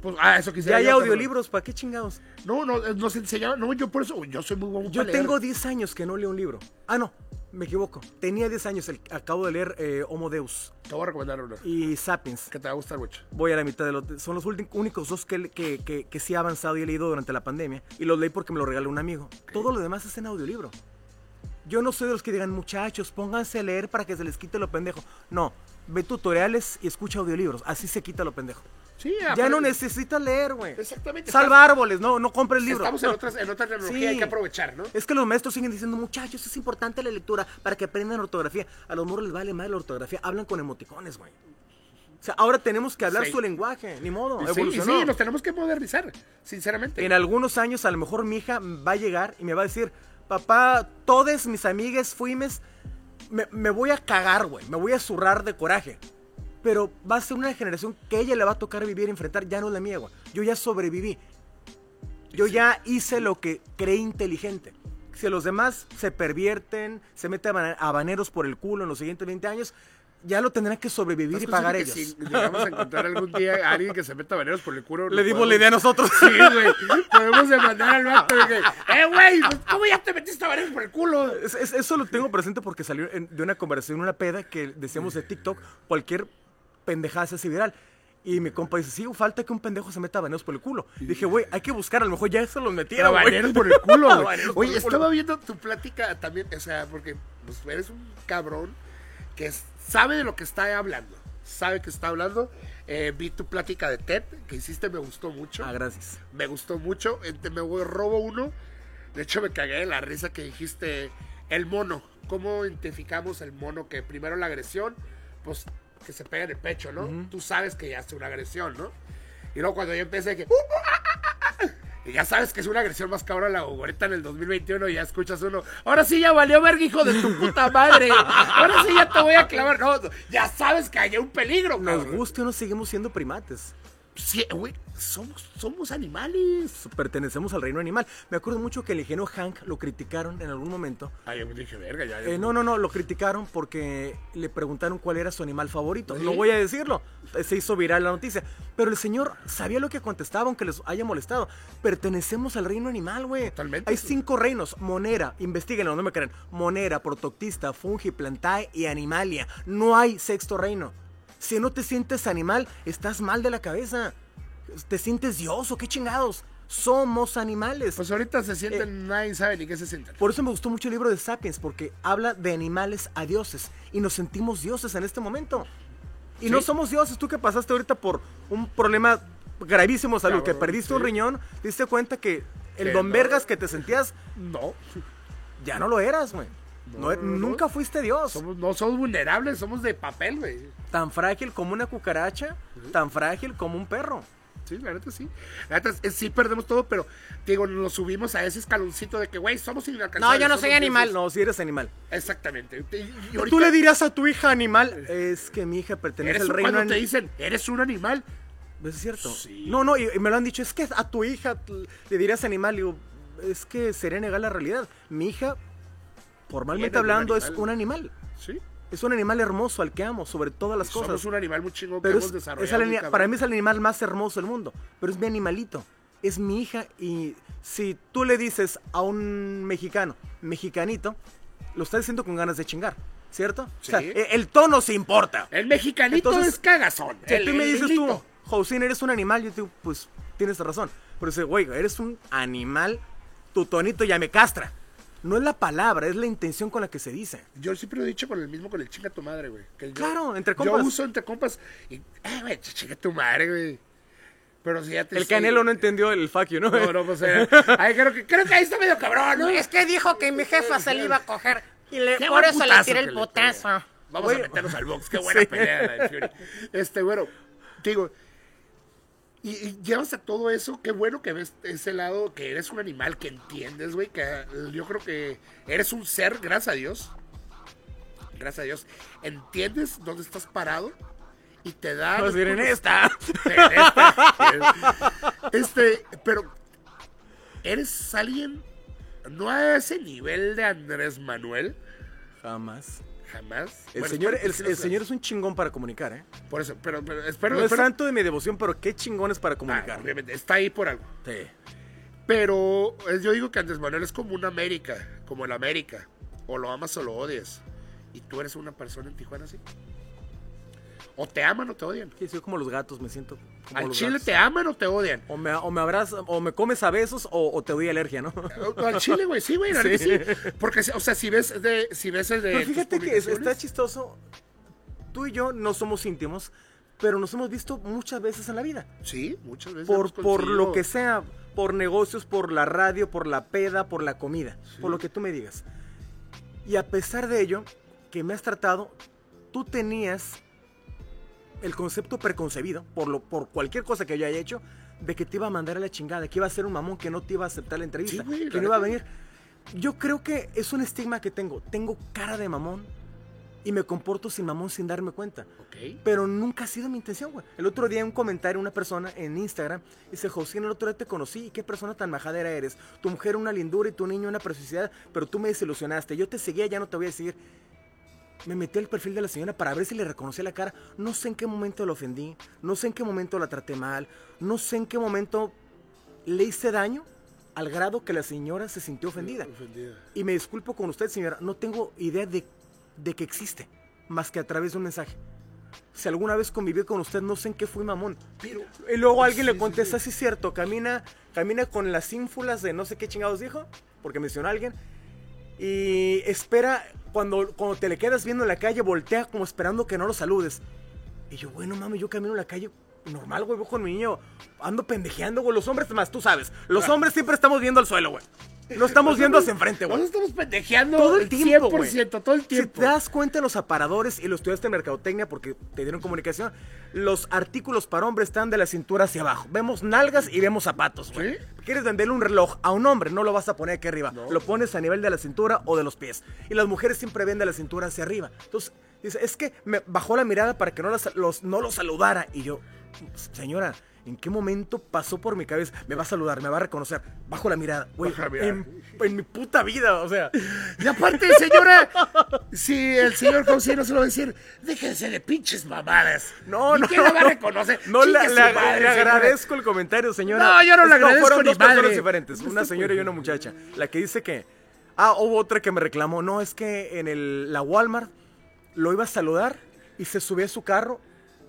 Pues, ah, eso Ya quisiera. hay yo, cabrón. audiolibros, ¿para qué chingados? No, no, eh, nos enseñaban. No, yo por eso, yo soy muy bueno Yo para leer. tengo 10 años que no leo un libro. Ah, no, me equivoco. Tenía 10 años, el- acabo de leer eh, Homo Deus Te voy a recomendar uno. y Sapiens. Que te va a gustar mucho. Voy a la mitad de los... Son los únicos dos que, que, que, que sí he avanzado y he leído durante la pandemia. Y los leí porque me lo regaló un amigo. Todo lo demás es en audiolibro. Yo no soy de los que digan, muchachos, pónganse a leer para que se les quite lo pendejo. No, ve tutoriales y escucha audiolibros. Así se quita lo pendejo. Sí, Ya no necesitas leer, güey. Exactamente. Salva árboles, no, no compres libros. Estamos en, No. otras, en otra tecnología, Sí. hay que aprovechar, ¿no? Es que los maestros siguen diciendo, muchachos, es importante la lectura para que aprendan ortografía. A los morros les vale más la ortografía. Hablan con emoticones, güey. O sea, ahora tenemos que hablar Sí. su lenguaje. Ni modo, Sí, evolucionó. sí, nos tenemos que modernizar, sinceramente. En algunos años, a lo mejor mi hija va a llegar y me va a decir, papá, todas mis amigas fuimes, me, me voy a cagar, güey. Me voy a zurrar de coraje. Pero va a ser una generación que ella le va a tocar vivir y enfrentar. Ya no es la mía, güey. Yo ya sobreviví. Yo ya hice lo que creí inteligente. Si los demás se pervierten, se meten a habaneros por el culo en los siguientes 20 años, ya lo tendrán que sobrevivir y ¿Estás pagar ellos. Si llegamos a encontrar algún día a alguien que se meta baneros por el culo. Le dimos la idea a nosotros. Sí, güey. Podemos demandar al vato que, [LAUGHS] eh, güey, pues, ¿cómo ya te metiste baneros por el culo? Es- es- eso lo tengo presente porque salió en- de una conversación, una peda que decíamos de TikTok, cualquier pendejada se hace viral. Y mi compa dice, sí, falta que un pendejo se meta baneos por el culo. Dije, güey, hay que buscar, a lo mejor ya eso los metieron, güey. baneros por el culo, [LAUGHS] güey. Oye, estaba viendo tu plática también, o sea, porque pues, eres un cabrón que sabe de lo que está hablando. Sabe que está hablando. Eh, vi tu plática de TED que hiciste, me gustó mucho. Ah, gracias. me gustó mucho. Me voy- robo uno. De hecho, me cagué de la risa que dijiste el mono. ¿Cómo identificamos el mono? Que primero la agresión, pues que se pega en el pecho, ¿no? Tú sabes que ya hace una agresión, ¿no? Y luego cuando yo empecé que... "Uh, uh, ah, ah", Y ya sabes que es una agresión más cabrón la ahorita en el 2021 y ya escuchas uno. Ahora sí ya valió verga, hijo de tu puta madre. Ahora sí ya te voy a clavar. No, ya sabes que hay un peligro, Nos cabrón. guste o no, seguimos siendo primates. Sí, güey, somos, somos animales. Pertenecemos al reino animal. Me acuerdo mucho que el ingeniero Hank lo criticaron en algún momento. Ay, yo dije, verga, ya. Eh, no, no, no, lo criticaron porque le preguntaron cuál era su animal favorito. ¿Sí? No voy a decirlo, se hizo viral la noticia. Pero el señor sabía lo que contestaba, aunque les haya molestado. Pertenecemos al reino animal, güey. Totalmente. Hay cinco reinos: Monera, investiguenlo, no me creen. Monera, Protoctista, Fungi, Plantae y Animalia. No hay sexto reino. Si no te sientes animal, estás mal de la cabeza. Te sientes Dios o qué chingados. Somos animales. Pues ahorita se Eh, sienten, nadie sabe ni qué se sienten. Por eso me gustó mucho el libro de Sapiens, porque habla de animales a dioses. Y nos sentimos dioses en este momento. Y Sí. no somos dioses. Tú que pasaste ahorita por un problema gravísimo de salud, que Cabrón, perdiste un sí. riñón, te diste cuenta que el Que don no. Vergas que te sentías, No, ya no lo eras, güey. No, nunca fuiste Dios. somos, no somos vulnerables, somos de papel, güey. Tan frágil como una cucaracha, tan frágil como un perro. Sí, la neta sí. La neta sí perdemos todo, pero digo, nos subimos a ese escaloncito de que, güey, somos inalcanzables. No, yo no soy animal. dioses. No, si eres animal. Exactamente. Y- y Tú le dirías a tu hija animal. Es que mi hija pertenece al reino cuando te dicen, eres un animal. ¿Es cierto? Sí. No, no, y, y me lo han dicho, es que a tu hija le dirías animal, y digo, es que sería negar la realidad. Mi hija, formalmente un hablando, es un animal. Sí. Es un animal hermoso al que amo, sobre todas las Somos cosas. un animal muy chingón que hemos es, desarrollado. es cabrón. para mí es el animal más hermoso del mundo, pero es mi animalito. Es mi hija y si tú le dices a un mexicano, mexicanito, lo estás diciendo con ganas de chingar, ¿cierto? O sea, Sí. e- el tono se importa. El mexicanito Entonces, es cagazón. Si el, tú me dices tú, Josín, eres un animal, yo te digo, pues tienes razón. Pero dice, güey, eres un animal, tu tonito ya me castra. No es la palabra, es la intención con la que se dice. Yo siempre lo he dicho con el mismo, con el chinga tu madre, güey. Que yo- Claro, entre Yo compas. uso entre compas y, eh, güey, ch- chinga tu madre, güey. Pero si ya te El Canelo no entendió el fuck you, ¿no? No, no, pues eh, [LAUGHS] ay, creo, que, creo que ahí está medio cabrón, ¿no? Es que dijo que mi jefa se le iba a coger. Y le, por eso le tiré el pegó. Vamos Güey. a meternos al box. Qué [LAUGHS] buena Sí. pelea la de Fury. Este, bueno, digo, y, y llevas a todo eso, qué bueno que ves ese lado, que eres un animal, que entiendes, güey, que eh, yo creo que eres un ser, gracias a Dios. Gracias a Dios. Entiendes dónde estás parado y te da... Vamos a ir en los- esta. en esta. Este, pero eres alguien no a ese nivel de Andrés Manuel, Jamás. Jamás. El, Bueno, señor, el, señor es un chingón para comunicar, ¿eh? Por eso, pero, pero espero, no es santo de mi devoción, pero qué chingón es para Ah, comunicar. obviamente, está ahí por algo. Sí. Pero eh, yo digo que Andrés Manuel es como un América, como el América. O lo amas o lo odias. Y tú eres una persona en Tijuana así. O te aman o te odian. Sí, soy como los gatos, me siento como Al los chile gatos. te aman o te odian. O me, o me abrazas, o me comes a besos, o, o te doy alergia, ¿no? O- Al chile, güey, sí, güey, neta sí. Porque, o sea, si ves de, si ves el de. Pero fíjate que es- está chistoso. Tú y yo no somos íntimos, pero nos hemos visto muchas veces en la vida. Sí, muchas veces. Por, por lo que sea, por negocios, por la radio, por la peda, por la comida, Sí. por lo que tú me digas. Y a pesar de ello, que me has tratado, tú tenías el concepto preconcebido, por, lo, por cualquier cosa que yo haya hecho, de que te iba a mandar a la chingada, que iba a ser un mamón, que no te iba a aceptar la entrevista, Sí, güey, que no iba a venir. Yo creo que es un estigma que tengo. Tengo cara de mamón y me comporto sin mamón sin darme cuenta. Ok. Pero nunca ha sido mi intención, güey. El otro día un comentario, una persona en Instagram, dice, José, el otro día te conocí, y qué persona tan majadera eres. Tu mujer una lindura y tu niño una preciosidad, pero tú me desilusionaste. Yo te seguía, ya no te voy a seguir. Me metí al perfil de la señora para ver si le reconocía la cara. No sé en qué momento la ofendí, no sé en qué momento la traté mal, no sé en qué momento le hice daño al grado que la señora se sintió ofendida. Ofendida. Y me disculpo con usted, señora, no tengo idea de, de que existe, más que a través de un mensaje. Si alguna vez conviví con usted, no sé en qué fui mamón. Pero. Y luego alguien Sí, le contesta, sí. sí cierto, camina, camina con las ínfulas de no sé qué chingados dijo, porque mencionó a alguien. Y espera, cuando, cuando te le quedas viendo en la calle, voltea como esperando que no lo saludes. Y yo, bueno, mami, yo camino en la calle normal, güey, voy con mi niño, ando pendejeando, güey. Los hombres, más tú sabes, los hombres siempre estamos viendo al suelo, güey. No estamos viendo hacia enfrente, güey. Nosotros estamos pendejeando Todo el tiempo, 100%, todo el Si tiempo. te das cuenta en los aparadores y lo estudiaste en mercadotecnia porque te dieron comunicación, los artículos para hombre están de la cintura hacia abajo. Vemos nalgas y vemos zapatos, güey. ¿Sí? Quieres venderle un reloj a un hombre, no lo vas a poner aquí arriba. Lo pones a nivel de la cintura o de los pies. Y las mujeres siempre ven de la cintura hacia arriba. Entonces, dice, es que me bajó la mirada para que no, las- los, no lo saludara. Y yo, señora, ¿en qué momento pasó por mi cabeza? Me va a saludar, me va a reconocer. Bajo la mirada, güey. En, en mi puta vida, o sea. Y aparte, señora, si el señor José no se lo va a decir, déjense de pinches mamadas. No, ¿Y no. quién la va a reconocer? No, le, le- madre, le agradezco el comentario, señora. No, yo no le agradezco Fueron ni dos personas madre. diferentes, una señora y una muchacha. La que dice que. Ah, hubo otra que me reclamó. No, es que en el, la Walmart lo iba a saludar y se subió a su carro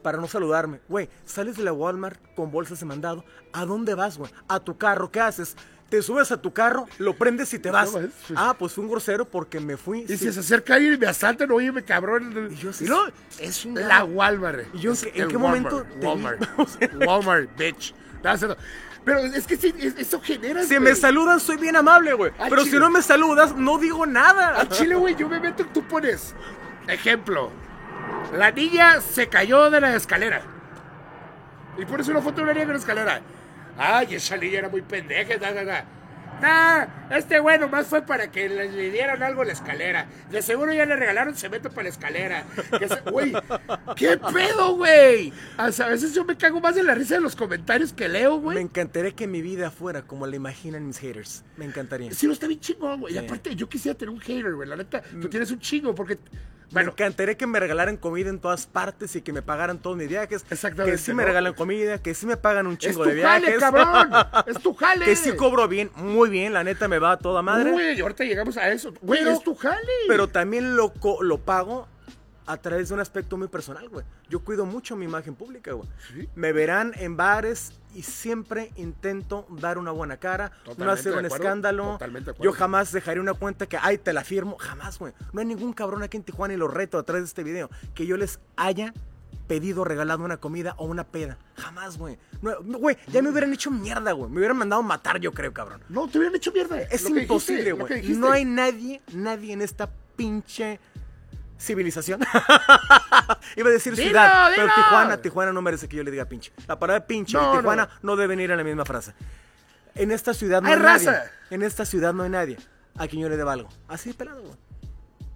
para no saludarme. Güey, sales de la Walmart con bolsas de mandado. ¿A dónde vas, güey? A tu carro. ¿Qué haces? Te subes a tu carro, lo prendes y te vas. No, Ah, pues fue un grosero porque me fui. Y sí. si se acerca alguien y me asaltan, oye, me cabrón. Y yo sí- Y no, es un- la Walmart. ¿Y yo en Es qué- en qué Walmart, momento te? Walmart. [LAUGHS] Walmart, bitch. No. Pero es que sí, es- eso genera. Si me saludan, soy bien amable, güey. Pero si no me saludas, no digo nada. Al chile, güey, yo me meto, tú pones. Ejemplo. La niña se cayó de la escalera. Y pones una foto de una niña en la escalera. Ay, esa niña era muy pendeja. Da, da, da. Nah, este güey nomás fue para que le, le dieran algo a la escalera. De seguro ya le regalaron cemento para la escalera. Güey, ¿qué pedo, güey? A veces yo me cago más de la risa de los comentarios que leo, Me güey. encantaría que mi vida fuera como la imaginan mis haters. Me encantaría. Sí, no está bien chingón, güey. Y aparte, yo quisiera tener un hater, güey. La neta, tú tienes un chingo porque. Me Bueno, encantaría que me regalaran comida en todas partes y que me pagaran todos mis viajes. Exactamente, Que sí me regalan comida, que sí me pagan un es chingo tu de jale, viajes. cabrón. [LAUGHS] Es tu jale. que sí cobro bien, muy bien, la neta me va a toda madre. Güey, ahorita llegamos a eso. Güey, es tu jale. Pero también lo, lo pago a través de un aspecto muy personal, güey. Yo cuido mucho mi imagen pública, güey. Sí. Me verán en bares y siempre intento dar una buena cara, no hacer un acuerdo, escándalo. Yo jamás dejaré una cuenta que, ay, te la firmo. Jamás, güey. No hay ningún cabrón aquí en Tijuana y lo reto a través de este video que yo les haya pedido, regalado una comida o una peda. Jamás, güey. No, Güey, ya me hubieran hecho mierda, güey. Me hubieran mandado matar, yo creo, cabrón. No, te hubieran hecho mierda. Es Lo imposible, güey. No hay nadie, nadie en esta pinche civilización. [LAUGHS] Iba a decir Dilo, ciudad, pero. Tijuana, Tijuana no merece que yo le diga pinche. La palabra pinche No, y Tijuana no. no. deben ir en la misma frase. En esta ciudad no Hay hay, nadie. raza. En esta ciudad no hay nadie a quien yo le deba algo. Así de pelado, güey.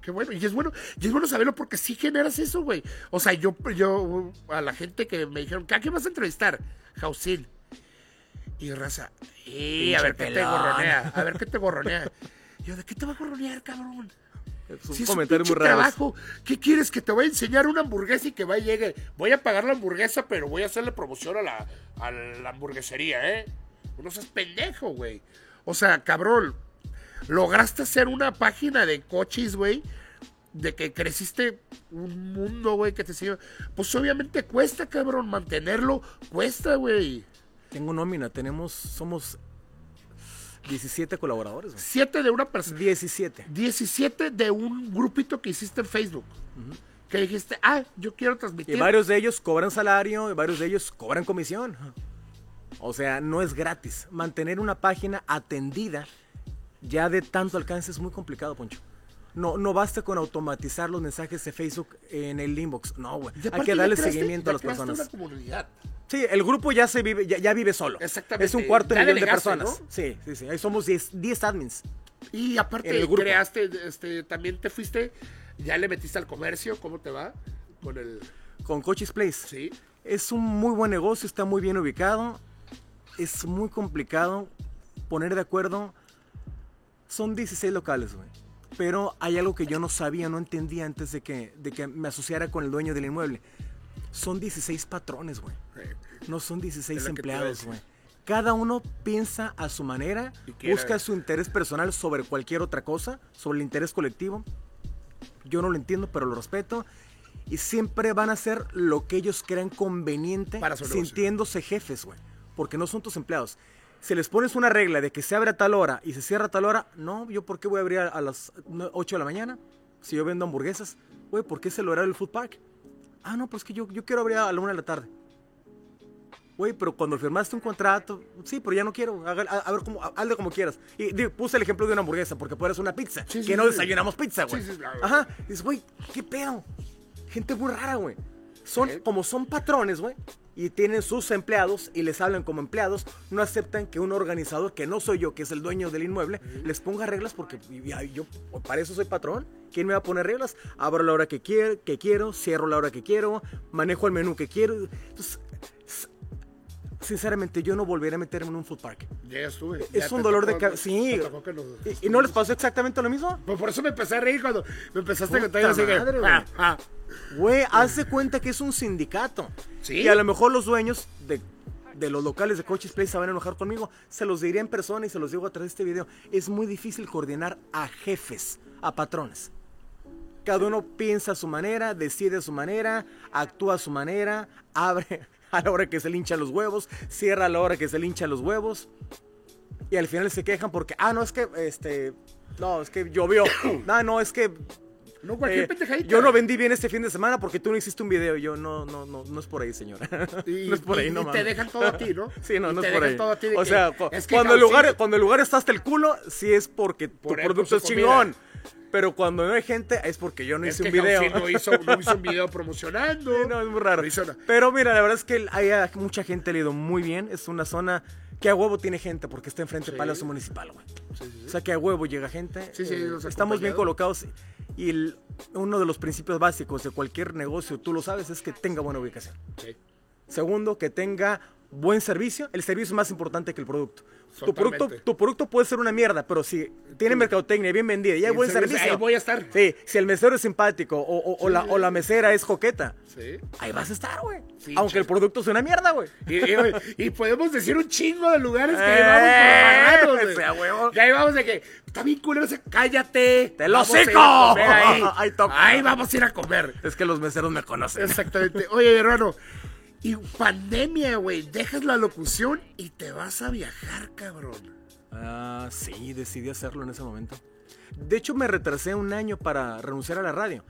Qué bueno, y es bueno, y es bueno saberlo porque sí generas eso, güey. O sea, yo, yo, a la gente que me dijeron, ¿a quién vas a entrevistar? Jausil. Y raza, y a ver qué te gorronea, a ver qué te [LAUGHS] gorronea. Yo, ¿de qué te va a gorronear, cabrón? Es un Si es comentario un muy raro. trabajo, ¿qué quieres? Que te voy a enseñar una hamburguesa y que va y llegue. Voy a pagar la hamburguesa, pero voy a hacerle promoción a la, a la hamburguesería, ¿eh? No seas pendejo, güey. O sea, cabrón, lograste hacer una página de coches, güey. De que creciste un mundo, güey, que te enseñó. Pues obviamente cuesta, cabrón, mantenerlo. Cuesta, güey. Tengo nómina, tenemos, somos 17 colaboradores, güey. Siete de una persona. 17. 17 de un grupito que hiciste en Facebook. Que dijiste, ah, yo quiero transmitir. Y varios de ellos cobran salario y varios de ellos cobran comisión. O sea, no es gratis. Mantener una página atendida ya de tanto alcance es muy complicado, Poncho. No, no basta con automatizar los mensajes de Facebook en el inbox. No, güey. Hay que darle creaste- seguimiento a las personas. una comunidad. Sí, el grupo ya se vive, ya, ya vive solo. Exactamente. Es un cuarto Ya millón de personas. ¿no? Sí, sí, sí. Ahí somos 10 10 admins. Y aparte el grupo. creaste, este, también te fuiste, ya le metiste al comercio, ¿cómo te va? Con el, Con Coches Place. sí. Es un muy buen negocio, está muy bien ubicado. Es muy complicado poner de acuerdo. Son 16 locales, güey. Pero hay algo que yo no sabía, no entendía antes de que, de que me asociara con el dueño del inmueble. Son 16 patrones, güey. No son 16 Es lo que te iba a empleados, güey. Cada uno piensa a su manera, busca su interés personal sobre cualquier otra cosa, sobre el interés colectivo. Yo no lo entiendo, pero lo respeto. Y siempre van a hacer lo que ellos crean conveniente, Para sintiéndose jefes, güey. Porque no son tus empleados. Si les pones una regla de que se abre a tal hora y se cierra a tal hora, no, yo por qué voy a abrir a, a las 8 de la mañana si yo vendo hamburguesas. Güey, ¿por qué es el horario del food park? Ah, no, pues que yo, yo quiero abrir a la 1 de la tarde. Güey, pero cuando firmaste un contrato, sí, pero ya no quiero. A, a- a ver, cómo, a- hazle como quieras. Y digo, puse el ejemplo de una hamburguesa, porque puedes una pizza. Sí, sí, que no sí. desayunamos pizza, güey. Sí, sí. Ajá. Dices, güey, ¿qué pedo? Gente muy rara, güey. Son, como son patrones, güey, y tienen sus empleados y les hablan como empleados, no aceptan que un organizador, que no soy yo, que es el dueño del inmueble, les ponga reglas porque yo para eso soy patrón. ¿Quién me va a poner reglas? Abro la hora que quiero, que quiero cierro la hora que quiero, manejo el menú que quiero. Entonces, sinceramente, yo no volveré a meterme en un food park. Ya estuve. Es un dolor de cabeza. Sí. ¿Y, no les pasó exactamente lo mismo? Pues por eso me empecé a reír cuando me empezaste a contar. así que, güey. ah, ah. Güey, hace cuenta que es un sindicato. Sí. Y a lo mejor los dueños de, de los locales de Coches Play se van a enojar conmigo. Se los diré en persona y se los digo a través de este video. Es muy difícil coordinar a jefes, a patrones. Cada uno piensa a su manera, decide a su manera, actúa a su manera, [LAUGHS] abre [LAUGHS] a la hora que se le hincha los huevos, cierra a la hora que se le hincha los huevos. Y al final se quejan porque, ah, no, es que, este, no, es que llovió. No, [COUGHS] no, es que No, cualquier eh, pendejadita. yo no vendí bien este fin de semana porque tú no hiciste un video. Yo, no, no, no, no es por ahí, señora. [LAUGHS] Y, no es por ahí, y- no y te dejan todo a ti, ¿no? [LAUGHS] Sí, no, Y no te es por ahí. todo a ti de o que, sea, cu- cuando, el lugar, cuando el lugar está hasta el culo, sí es porque tu Por él, producto es chingón. comida. Pero cuando no hay gente, es porque yo no Es hice que un video. Caucillo no hizo, no hizo un [LAUGHS] video promocionando. Sí, no, es muy raro. No. Pero mira, la verdad es que hay a- mucha gente le ha ido muy bien. Es una zona que a huevo tiene gente porque está enfrente del Sí. Palacio Municipal, güey. Sí. O sea que a huevo llega gente. Sí, sí, eh, estamos bien colocados. Y el- uno de los principios básicos de cualquier negocio, tú lo sabes, es que tenga buena ubicación. Segundo, que tenga buen servicio. El servicio es más importante que el producto. Tu producto, tu producto puede ser una mierda, pero si tiene mercadotecnia bien vendida y hay buen servicio, servicio. ahí voy a estar. Sí, si el mesero es simpático o, o- o la, o la mesera es coqueta, Sí. ahí vas a estar, güey. Sí, Aunque el producto sea una mierda, güey. Y, y- y podemos decir un chingo de lugares que Eh, ahí vamos como marranos, ese a güey. huevo. Que ahí vamos de que está bien culero cállate. ¡Te lo comer Ahí. Ahí ahí vamos a ir a comer. Es que los meseros me conocen. Exactamente. Oye, hermano. Y pandemia, güey. Dejas la locución y te vas a viajar, cabrón. Ah, sí, decidí hacerlo en ese momento. De hecho, me retrasé un año para renunciar a la radio,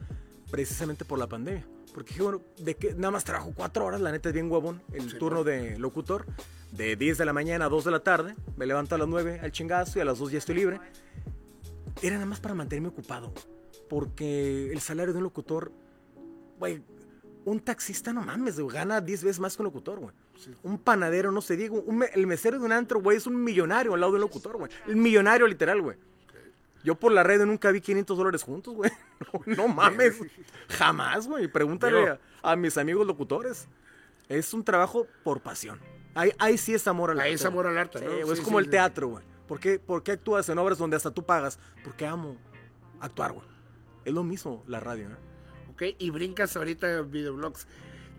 precisamente por la pandemia. Porque dije, bueno, de que nada más trabajo cuatro horas, la neta es bien huevón, el turno de locutor, de 10 de la mañana a 2 de la tarde, me levanto a las 9 al chingazo y a las 2 ya estoy libre. Era nada más para mantenerme ocupado, porque el salario de un locutor, güey, un taxista no mames, güey, gana 10 veces más que un locutor, güey. Un panadero, no se diga, un el mesero de un antro, güey, es un millonario al lado del locutor, güey. El millonario literal, güey. Yo por la red nunca vi 500 dólares juntos, güey. [LAUGHS] No, no mames. Jamás, güey. Pregúntale a, a mis amigos locutores. Es un trabajo por pasión. Ahí, ahí sí es amor al arte. Ahí es amor al arte, ¿no? Sí, es como el teatro, güey. ¿Por qué, ¿Por qué actúas en obras donde hasta tú pagas? Porque amo actuar, güey. Es lo mismo la radio, ¿eh? Ok, y brincas ahorita en videoblogs.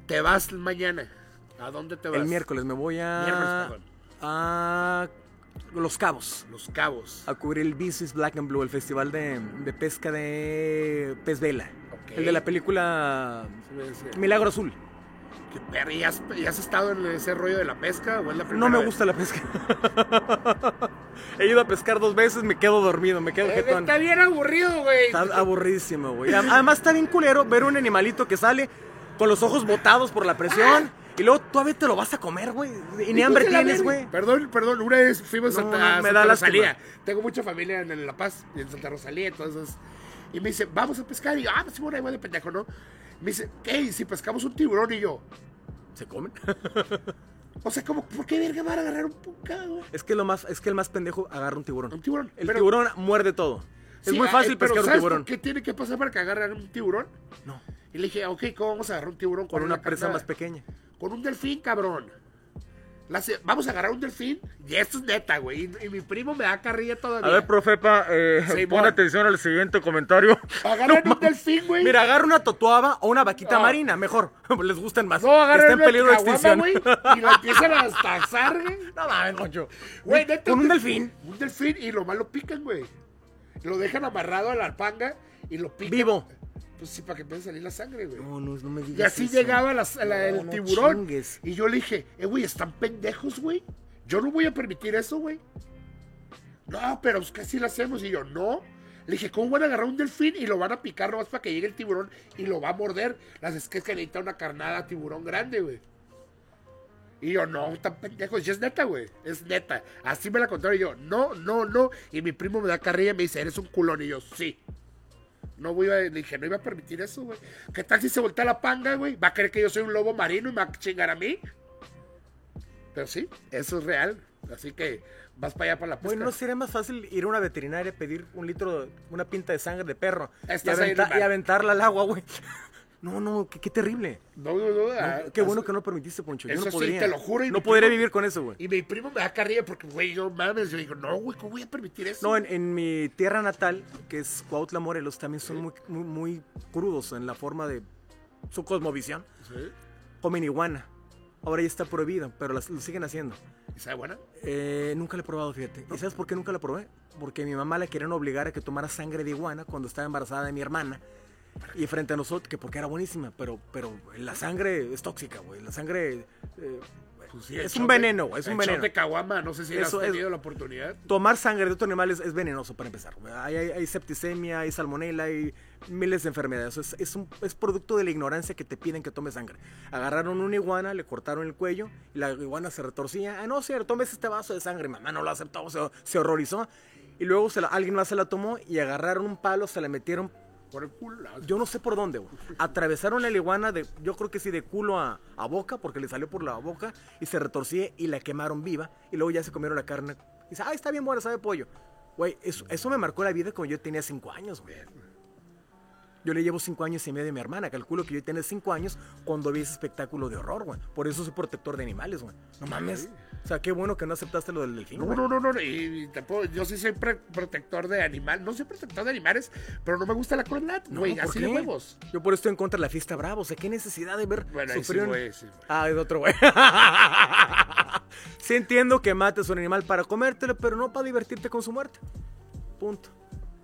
Te vas mañana. ¿A dónde te vas? El miércoles me voy a. Miércoles, a Los Cabos. Los Cabos. A cubrir el Business Black and Blue, el festival de, de pesca de pez vela. El de la película. Milagro Azul. ¿Qué perro? ¿Y has, y has estado en ese rollo de la pesca o es la primera No me vez? gusta la pesca. [LAUGHS] He ido a pescar dos veces, me quedo dormido, me quedo Eh, jetón. Está bien aburrido, güey. Está aburridísimo, güey. Además está bien culero ver un animalito que sale con los ojos botados por la presión. Y luego todavía te lo vas a comer, güey. Y ni hambre tienes, güey. Perdón, perdón, una vez fuimos No, a Santa, me da. Rosalía. Tengo mucha familia en, La Paz y en Santa Rosalía, entonces. Y me dice, vamos a pescar. Y yo, ah, pues sí, bueno, ahí voy de pendejo, ¿no? Me dice, ¿qué? ¿Y si pescamos un tiburón? Y yo, ¿Se comen? [LAUGHS] o sea, como, ¿por qué verga van a agarrar un puca, güey? Es que lo más, es que el más pendejo agarra un tiburón. Un tiburón. El Pero- tiburón muerde todo. Es muy ah, fácil eh, pero pescar un ¿sabes tiburón. por ¿Qué tiene que pasar para que agarren un tiburón? No, Y le dije, ok, ¿cómo vamos a agarrar un tiburón con una presa más pequeña. Con un delfín, cabrón. La vamos a agarrar un delfín. Y esto es neta, güey. Y, y mi primo me da carrilla todavía. Profepa, eh, Sí, pon atención al siguiente comentario. [LAUGHS] Agarran un delfín, güey. Mira, agarra una totuaba o una vaquita No. marina, mejor. [LAUGHS] Les gustan más. No, agarran Está en una peligro de extinción. güey. Y la empiezan a tazar, güey. No mames, Concho. Güey, neta, Con un delfín. Un delfín y lo más lo pican, güey. Lo dejan amarrado a la arpanga y lo pican. Vivo. Pues sí, para que empiece a salir la sangre, güey. No, no, no me digas Y así eso. llegaba la- la- No, el no tiburón. chingues. Y yo le dije, eh, güey, están pendejos, güey. Yo no voy a permitir eso, güey. No, pero es que así lo hacemos. Y yo, no. Le dije, ¿cómo van a agarrar un delfín y lo van a picar nomás para que llegue el tiburón y lo va a morder? Las es que es que necesita una carnada tiburón grande, güey. Y yo, no, tan pendejo. Y es neta, güey. Es neta. Así me la contaron. Y yo, no, no, no. Y mi primo me da carrilla y me dice, eres un culón. Y yo, sí. No voy a, le dije, no iba a permitir eso, güey. ¿Qué tal si se voltea la panga, güey? ¿Va a creer que yo soy un lobo marino y me va a chingar a mí? Pero sí, eso es real. Así que vas para allá para la pesca. Bueno, ¿no sería más fácil ir a una veterinaria, pedir un litro, una pinta de sangre de perro y, aventa- y aventarla al agua, güey? No, no, qué, qué terrible. No, no, no. ah, qué bueno que no permitiste, Poncho. Yo Eso no sí, podría. te lo juro, y No podría primo- vivir con eso, güey. Y mi primo me da carrilla porque, güey, yo mames. Yo digo, no, güey, ¿cómo voy a permitir eso? No, en, en mi tierra natal, que es Cuautla, Morelos, también son muy, muy, muy crudos en la forma de su cosmovisión. Sí. Comen iguana. Ahora ya está prohibido, pero las- lo siguen haciendo. ¿Y sabe buena? Eh, nunca la he probado, fíjate. ¿Y sabes por qué nunca la probé? Porque mi mamá la querían obligar a que tomara sangre de iguana cuando estaba embarazada de mi hermana. Y frente a nosotros, que porque era buenísima, pero, pero la sangre es tóxica, güey. La sangre eh, Pues sí, es un veneno, es un veneno. de caguama, no sé si Eso has es- tenido la oportunidad. Tomar sangre de otro animal es, es venenoso para empezar. Hay, hay- hay septicemia, hay salmonela, hay miles de enfermedades. Es, es, un, es producto de la ignorancia que te piden que tomes sangre. Agarraron una iguana, le cortaron el cuello y la iguana se retorcía. Ah, no, señor, tomes este vaso de sangre. Mamá no lo aceptó, se, se horrorizó. Y luego se la- alguien más se la tomó y agarraron un palo, se la metieron Por el culo. yo no sé por dónde, güey. Atravesaron la iguana de, yo creo que sí, de culo a, a boca, porque le salió por la boca y se retorcía y la quemaron viva. Y luego ya se comieron la carne. Y dice, ay, está bien buena, sabe pollo. Güey, eso, eso me marcó la vida cuando yo tenía cinco años, güey. Yo le llevo cinco años y medio a mi hermana. Calculo que yo tenía cinco años cuando vi ese espectáculo de horror, güey. Por eso soy protector de animales, güey. No mames. O sea, qué bueno que no aceptaste lo del delfín, No, güey. no, no, no. Y, y puedo- yo sí soy protector de animal. No soy protector de animales, pero no me gusta la crueldad, No, güey. ¿por así qué? de huevos. Yo por eso estoy en contra de la fiesta brava. O sea, qué necesidad de ver Bueno, ahí sí, güey, sí, güey. Ah, es otro güey. [LAUGHS] sí entiendo que mates un animal para comértelo, pero no para divertirte con su muerte. Punto.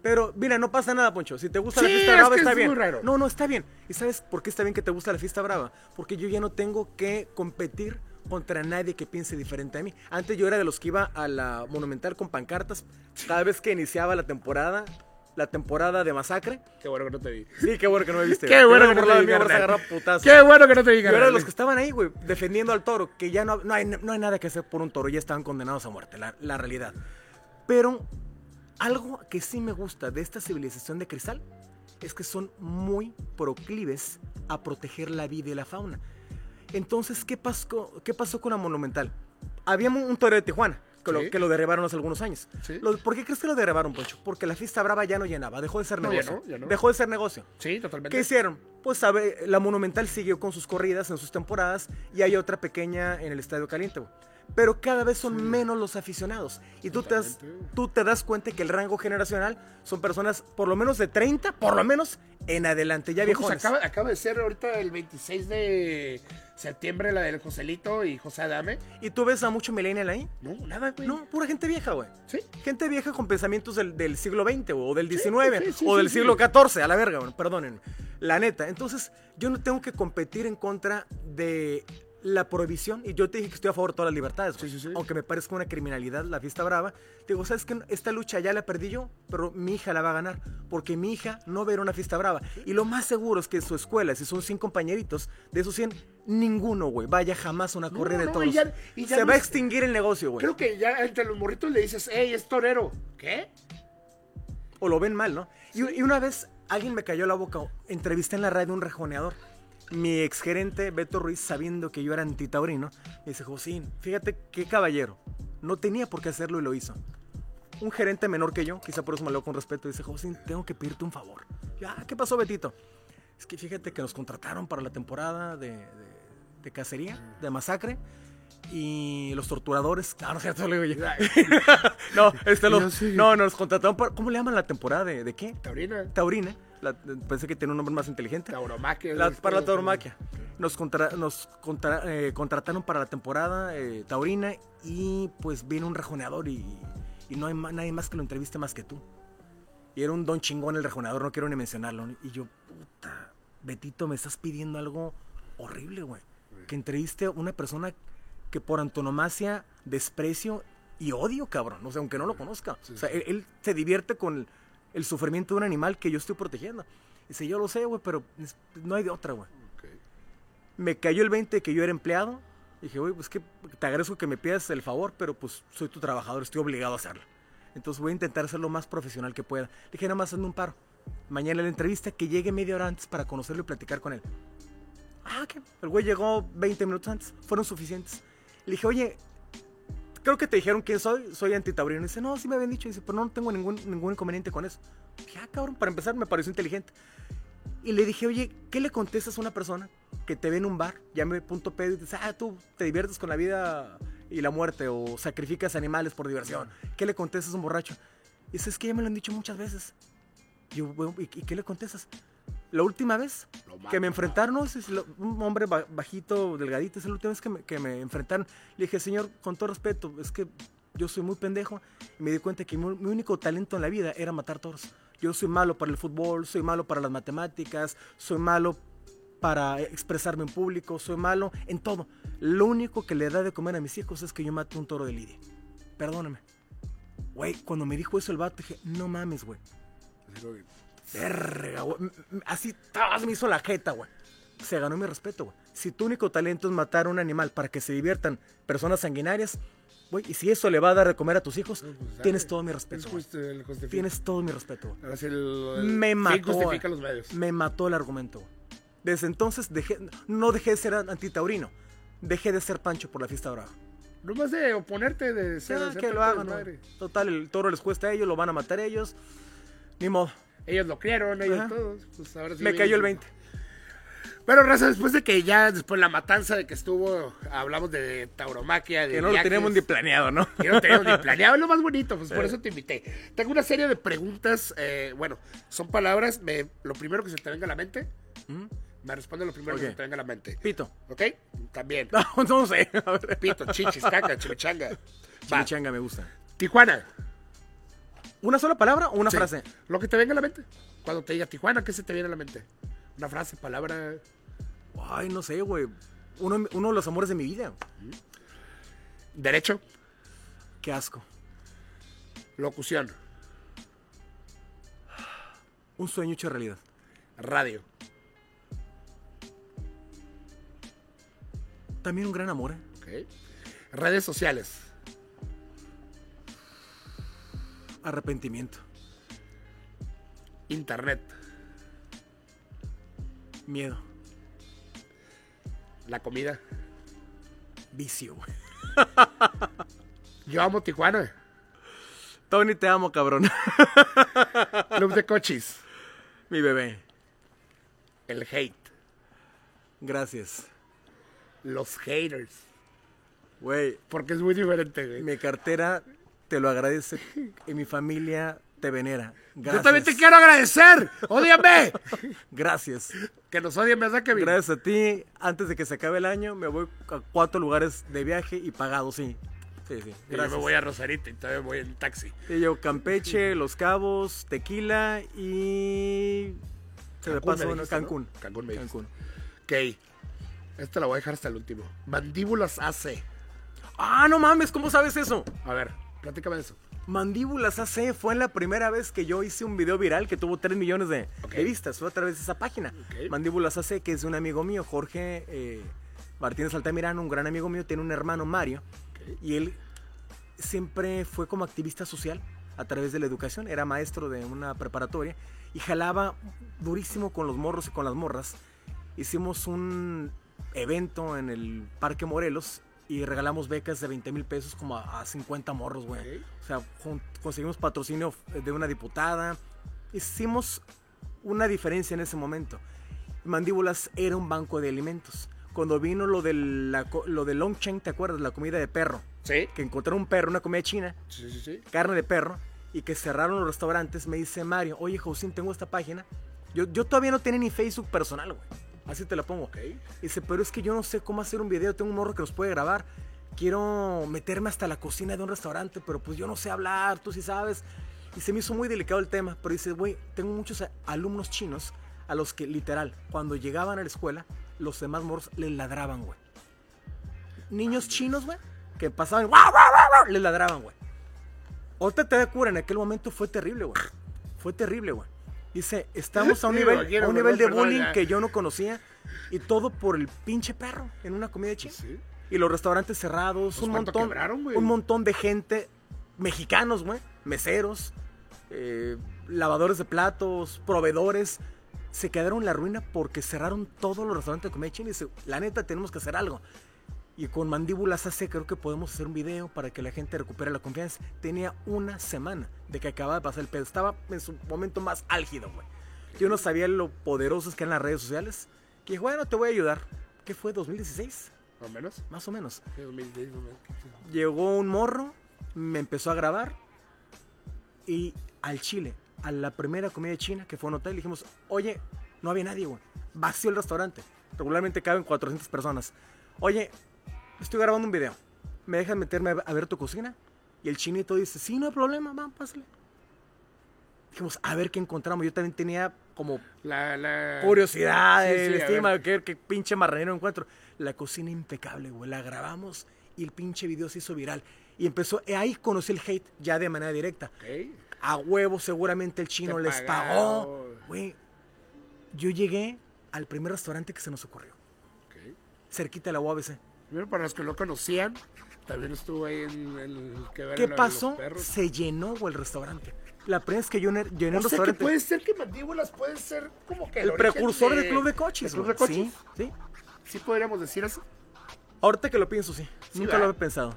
Pero, mira, no pasa nada, Poncho. Si te gusta la fiesta es brava, que está es bien. muy raro. No, no, está bien. ¿Y sabes por qué está bien que te gusta la fiesta brava? Porque yo ya no tengo que competir contra nadie que piense diferente a mí. Antes yo era de los que iba a la Monumental con pancartas cada vez que iniciaba la temporada, la temporada de masacre. Qué bueno que no te vi. Sí, qué bueno que no me viste. [LAUGHS] Qué bueno que no te vi, mío. Qué bueno que no te vi, Yo era de los que estaban ahí, güey, defendiendo al toro, que ya no, no, hay, no hay nada que hacer por un toro, ya estaban condenados a muerte, la, la realidad. Pero algo que sí me gusta de esta civilización de cristal es que son muy proclives a proteger la vida y la fauna. Entonces, ¿qué pasó, qué pasó con la Monumental? Había un toro de Tijuana, que, lo, que lo derribaron hace algunos años. Sí. Lo- ¿Por qué crees que lo derribaron, Poncho? Porque la fiesta brava ya no llenaba, dejó de ser No, ya negocio. no, ya no. Dejó de ser negocio. Sí, totalmente. ¿Qué hicieron? Pues sabe, la Monumental siguió con sus corridas en sus temporadas y hay otra pequeña en el Estadio Caliente. Pero cada vez son menos los aficionados. Y tú te, das, tú te das cuenta que el rango generacional son personas por lo menos de 30, por lo menos en adelante, ya pues viejones. acaba, acaba de ser ahorita el 26 de septiembre la del Joselito y José Adame. ¿Y tú ves a mucho millennial ahí? No, nada, güey. No, pura gente vieja, güey. Sí. Gente vieja con pensamientos del, del siglo XX o del XIX sí, sí, o del siglo XIV, a la verga, bueno, perdonen. La neta. Entonces, yo no tengo que competir en contra de la prohibición. Y yo te dije que estoy a favor de todas las libertades. güey. Sí, sí, sí. Aunque me parezca una criminalidad la fiesta brava. Te digo, ¿sabes qué? Esta lucha ya la perdí yo, pero mi hija la va a ganar. Porque mi hija no va a ir a una fiesta brava. Y lo más seguro es que en su escuela, si son 100 compañeritos, de esos 100, ninguno, güey, vaya jamás a una No, corrida de y ya- y ya Se no va a extinguir el negocio, güey. Creo que ya entre los morritos le dices, hey, es torero. ¿Qué? o lo ven mal, ¿no? Y, y una vez alguien me cayó la boca, entrevisté en la radio un rejoneador. Mi exgerente Beto Ruiz, sabiendo que yo era antitaurino, me dice, Josín, fíjate qué caballero, no tenía por qué hacerlo y lo hizo. Un gerente menor que yo, quizá por eso me habló con respeto, dice, Josín, tengo que pedirte un favor. Ya, ¿qué pasó, Betito? Es que fíjate que nos contrataron para la temporada de, de- de cacería, de masacre, y los torturadores... No, no es cierto, le digo yo. [LAUGHS] No, este [LAUGHS] lo- no, nos contrataron para... ¿Cómo le llaman la temporada de, de qué? Taurina. Taurina. La- pensé que tenía un nombre más inteligente. Tauromaquia. La- para la tauromaquia. Nos, contra- nos contra- eh, contrataron para la temporada eh, taurina y pues viene un rejoneador y, y no hay ma- nadie más que lo entreviste más que tú. Y era un don chingón el rejoneador, no quiero ni mencionarlo. Y yo, puta, Betito, me estás pidiendo algo horrible, güey. Que entreviste a una persona que por antonomasia desprecio y odio, cabrón. O sea, aunque no lo conozca. o sea, él, él se divierte con el, sufrimiento de un animal que yo estoy protegiendo. Dice, yo lo sé, güey, pero no hay de otra, güey. Me cayó el 20 que yo era empleado, Dije, güey, pues que te agradezco que me pidas el favor, pero pues soy tu trabajador, estoy obligado a hacerlo. Entonces voy a intentar ser lo más profesional que pueda. Le dije, nada más hazme un paro. Mañana la entrevista que llegue media hora antes para conocerlo y platicar con él. Ah, ¿qué? El güey llegó 20 minutos antes. Fueron suficientes. Le dije, oye, creo que te dijeron quién soy. Soy antitaurino. Y dice, no, sí me habían dicho. Y dice, pero no tengo ningún, ningún inconveniente con eso. Dije, ah, cabrón, para empezar me pareció inteligente. Y le dije, oye, ¿qué le contestas a una persona que te ve en un bar, llame punto pedo y dices, ah, tú te diviertes con la vida y la muerte o sacrificas animales por diversión? ¿Qué le contestas a un borracho? Y dice, es que ya me lo han dicho muchas veces. Y yo, bueno, ¿y, y qué le contestas? La última vez que me enfrentaron, un hombre ba- bajito, delgadito, es la última vez que me, que me enfrentaron. Le dije, señor, con todo respeto, es que yo soy muy pendejo y me di cuenta que mi, mi único talento en la vida era matar toros. Yo soy malo para el fútbol, soy malo para las matemáticas, soy malo para expresarme en público, soy malo en todo. Lo único que le da de comer a mis hijos es que yo mate un toro de lidia. Perdóname. Güey, cuando me dijo eso el vato, dije, no mames, güey. Verga, güey. Así me hizo la jeta, güey. Se ganó mi respeto, güey. Si tu único talento es matar a un animal para que se diviertan personas sanguinarias, güey, y si eso le va a dar de comer a tus hijos, pues, tienes todo mi Es respeto, el. Tienes todo mi respeto, güey. El, el Me mató. los medios. Me mató el argumento, güey. Desde entonces dejé, no dejé de ser antitaurino. Dejé de ser Pancho por la fiesta brava. Nomás de oponerte, de ser, Ya, que lo hagan, ¿no? Total, el toro les cuesta a ellos, lo van a matar ellos. Ni modo. Ellos lo criaron, ellos Ajá. todos. Pues ahora sí Me cayó el 20. Pero, Raza, después de que ya, después de la matanza de que estuvo, hablamos de tauromaquia, de Que no lo teníamos ni planeado, ¿no? Que no teníamos ni planeado, es lo más bonito, pues por eso te invité. Tengo una serie de preguntas, eh, bueno, son palabras, me- lo primero que se te venga a la mente, me responde lo primero que se te venga a la mente. Pito. ¿Ok? También. [LAUGHS] No, no sé. Pito, chichis, caca, chimichanga. [LAUGHS] Chimichanga me gusta. Tijuana. ¿Una sola palabra o una Sí. frase? Lo que te venga a la mente. Cuando te diga Tijuana, ¿qué se te viene a la mente? Una frase, palabra. Ay, no sé, güey. Uno, uno de los amores de mi vida. Derecho. Qué asco. Locución. Un sueño hecho realidad. Radio. También un gran amor, ¿eh? Ok. Redes sociales. Arrepentimiento. Internet. Miedo. La comida. Vicio, güey. Yo amo Tijuana. Tony, te amo, cabrón. Club de cochis. mi bebé. El hate. Gracias. Los haters. Güey, Porque es muy diferente, güey. mi cartera te lo agradece y mi familia te venera. Gracias. Yo también te quiero agradecer. ¡Ódiame! Gracias. que nos odien a Kevin. Gracias a ti. Antes de que se acabe el año, me voy a cuatro lugares de viaje y pagado, sí. Sí, sí. Y yo me voy a Rosarito y todavía voy en taxi. Y yo, Campeche, Los Cabos, Tequila y. Se me Cancún, pasó me dijiste, ¿no? Cancún. Cancún me. Cancún. Ok. Este lo voy a dejar hasta el último. Mandíbulas AC. Ah, no mames, ¿cómo sabes eso? A ver, platícame eso. Mandíbulas AC fue la primera vez que yo hice un video viral que tuvo 3 millones de, vistas. Fue a través de esa página. Mandíbulas AC, que es de un amigo mío, Jorge eh, Martínez Altamirano, un gran amigo mío, tiene un hermano, Mario. Y él siempre fue como activista social a través de la educación. Era maestro de una preparatoria y jalaba durísimo con los morros y con las morras. Hicimos un evento en el Parque Morelos y regalamos becas de 20 mil pesos como a, a 50 morros, güey. Ok. O sea, jun- conseguimos patrocinio de una diputada. Hicimos una diferencia en ese momento. Mandíbulas era un banco de alimentos. Cuando vino lo del, la lo de Longcheng, ¿te acuerdas? La comida de perro. ¿Sí? Que encontraron un perro, una comida china, Sí, sí, sí. carne de perro, y que cerraron los restaurantes, me dice Mario, oye, Josín, tengo esta página. Yo, yo todavía no tenía ni Facebook personal, güey. Así te la pongo. Ok. Dice, pero es que yo no sé cómo hacer un video, tengo un morro que los puede grabar. Quiero meterme hasta la cocina de un restaurante, pero pues yo no sé hablar, tú sí sabes. Y se me hizo muy delicado el tema, pero dice, güey, tengo muchos alumnos chinos a los que literal, cuando llegaban a la escuela, los demás morros les ladraban, güey. Niños chinos, güey, que pasaban, ¡guau, guau, guau, guau! les ladraban, güey. Ahorita te da cura, en aquel momento fue terrible, güey. Fue terrible, güey. Dice, estamos a un [LAUGHS] nivel, a un nivel de bullying ya. que yo no conocía y todo por el pinche perro en una comida china. Sí. Y los restaurantes cerrados, Pues, un ¿cuánto montón, quebraron, un montón de gente, mexicanos, güey, meseros, eh, lavadores de platos, proveedores, se quedaron en la ruina porque cerraron todos los restaurantes de comida china y dice, la neta tenemos que hacer algo. Y con Mandíbulas AC creo que podemos hacer un video para que la gente recupere la confianza. Tenía una semana de que acababa de pasar el pedo. Estaba en su momento más álgido, güey. Yo no sabía lo poderosos que eran las redes sociales. Que dije, bueno, te voy a ayudar. ¿Qué fue? ¿2016? ¿Más o menos? Más o menos. Sí, 2010, 2010. Llegó un morro, me empezó a grabar y al Chile, a la primera comida china que fue a un hotel, dijimos, oye, no había nadie, güey. Vacío el restaurante. Regularmente caben 400 personas. Oye, estoy grabando un video. ¿Me dejas meterme a ver tu cocina? Y el chinito dice, sí, no hay problema, vamos, pásale. Dijimos, a ver qué encontramos. Yo también tenía como La, la... curiosidad, Sí, el sí, estima, qué, qué pinche marranero encuentro. La cocina impecable, güey. La grabamos y el pinche video se hizo viral. Y empezó, eh, ahí conocí el hate ya de manera directa. A huevo, seguramente el chino Te les pagó. Güey, yo llegué al primer restaurante que se nos ocurrió, cerquita de la UABC. Primero, para los que no conocían, también estuvo ahí en el que ¿Qué pasó? Se llenó, el restaurante. La primera vez que yo llené llené O sea que restaurante. puede ser que Mandíbulas puede ser como que el precursor de- del club de coches. del club de güey. coches. Sí, sí. Sí podríamos decir eso. Ahorita que lo pienso, sí. Sí, Nunca lo había pensado.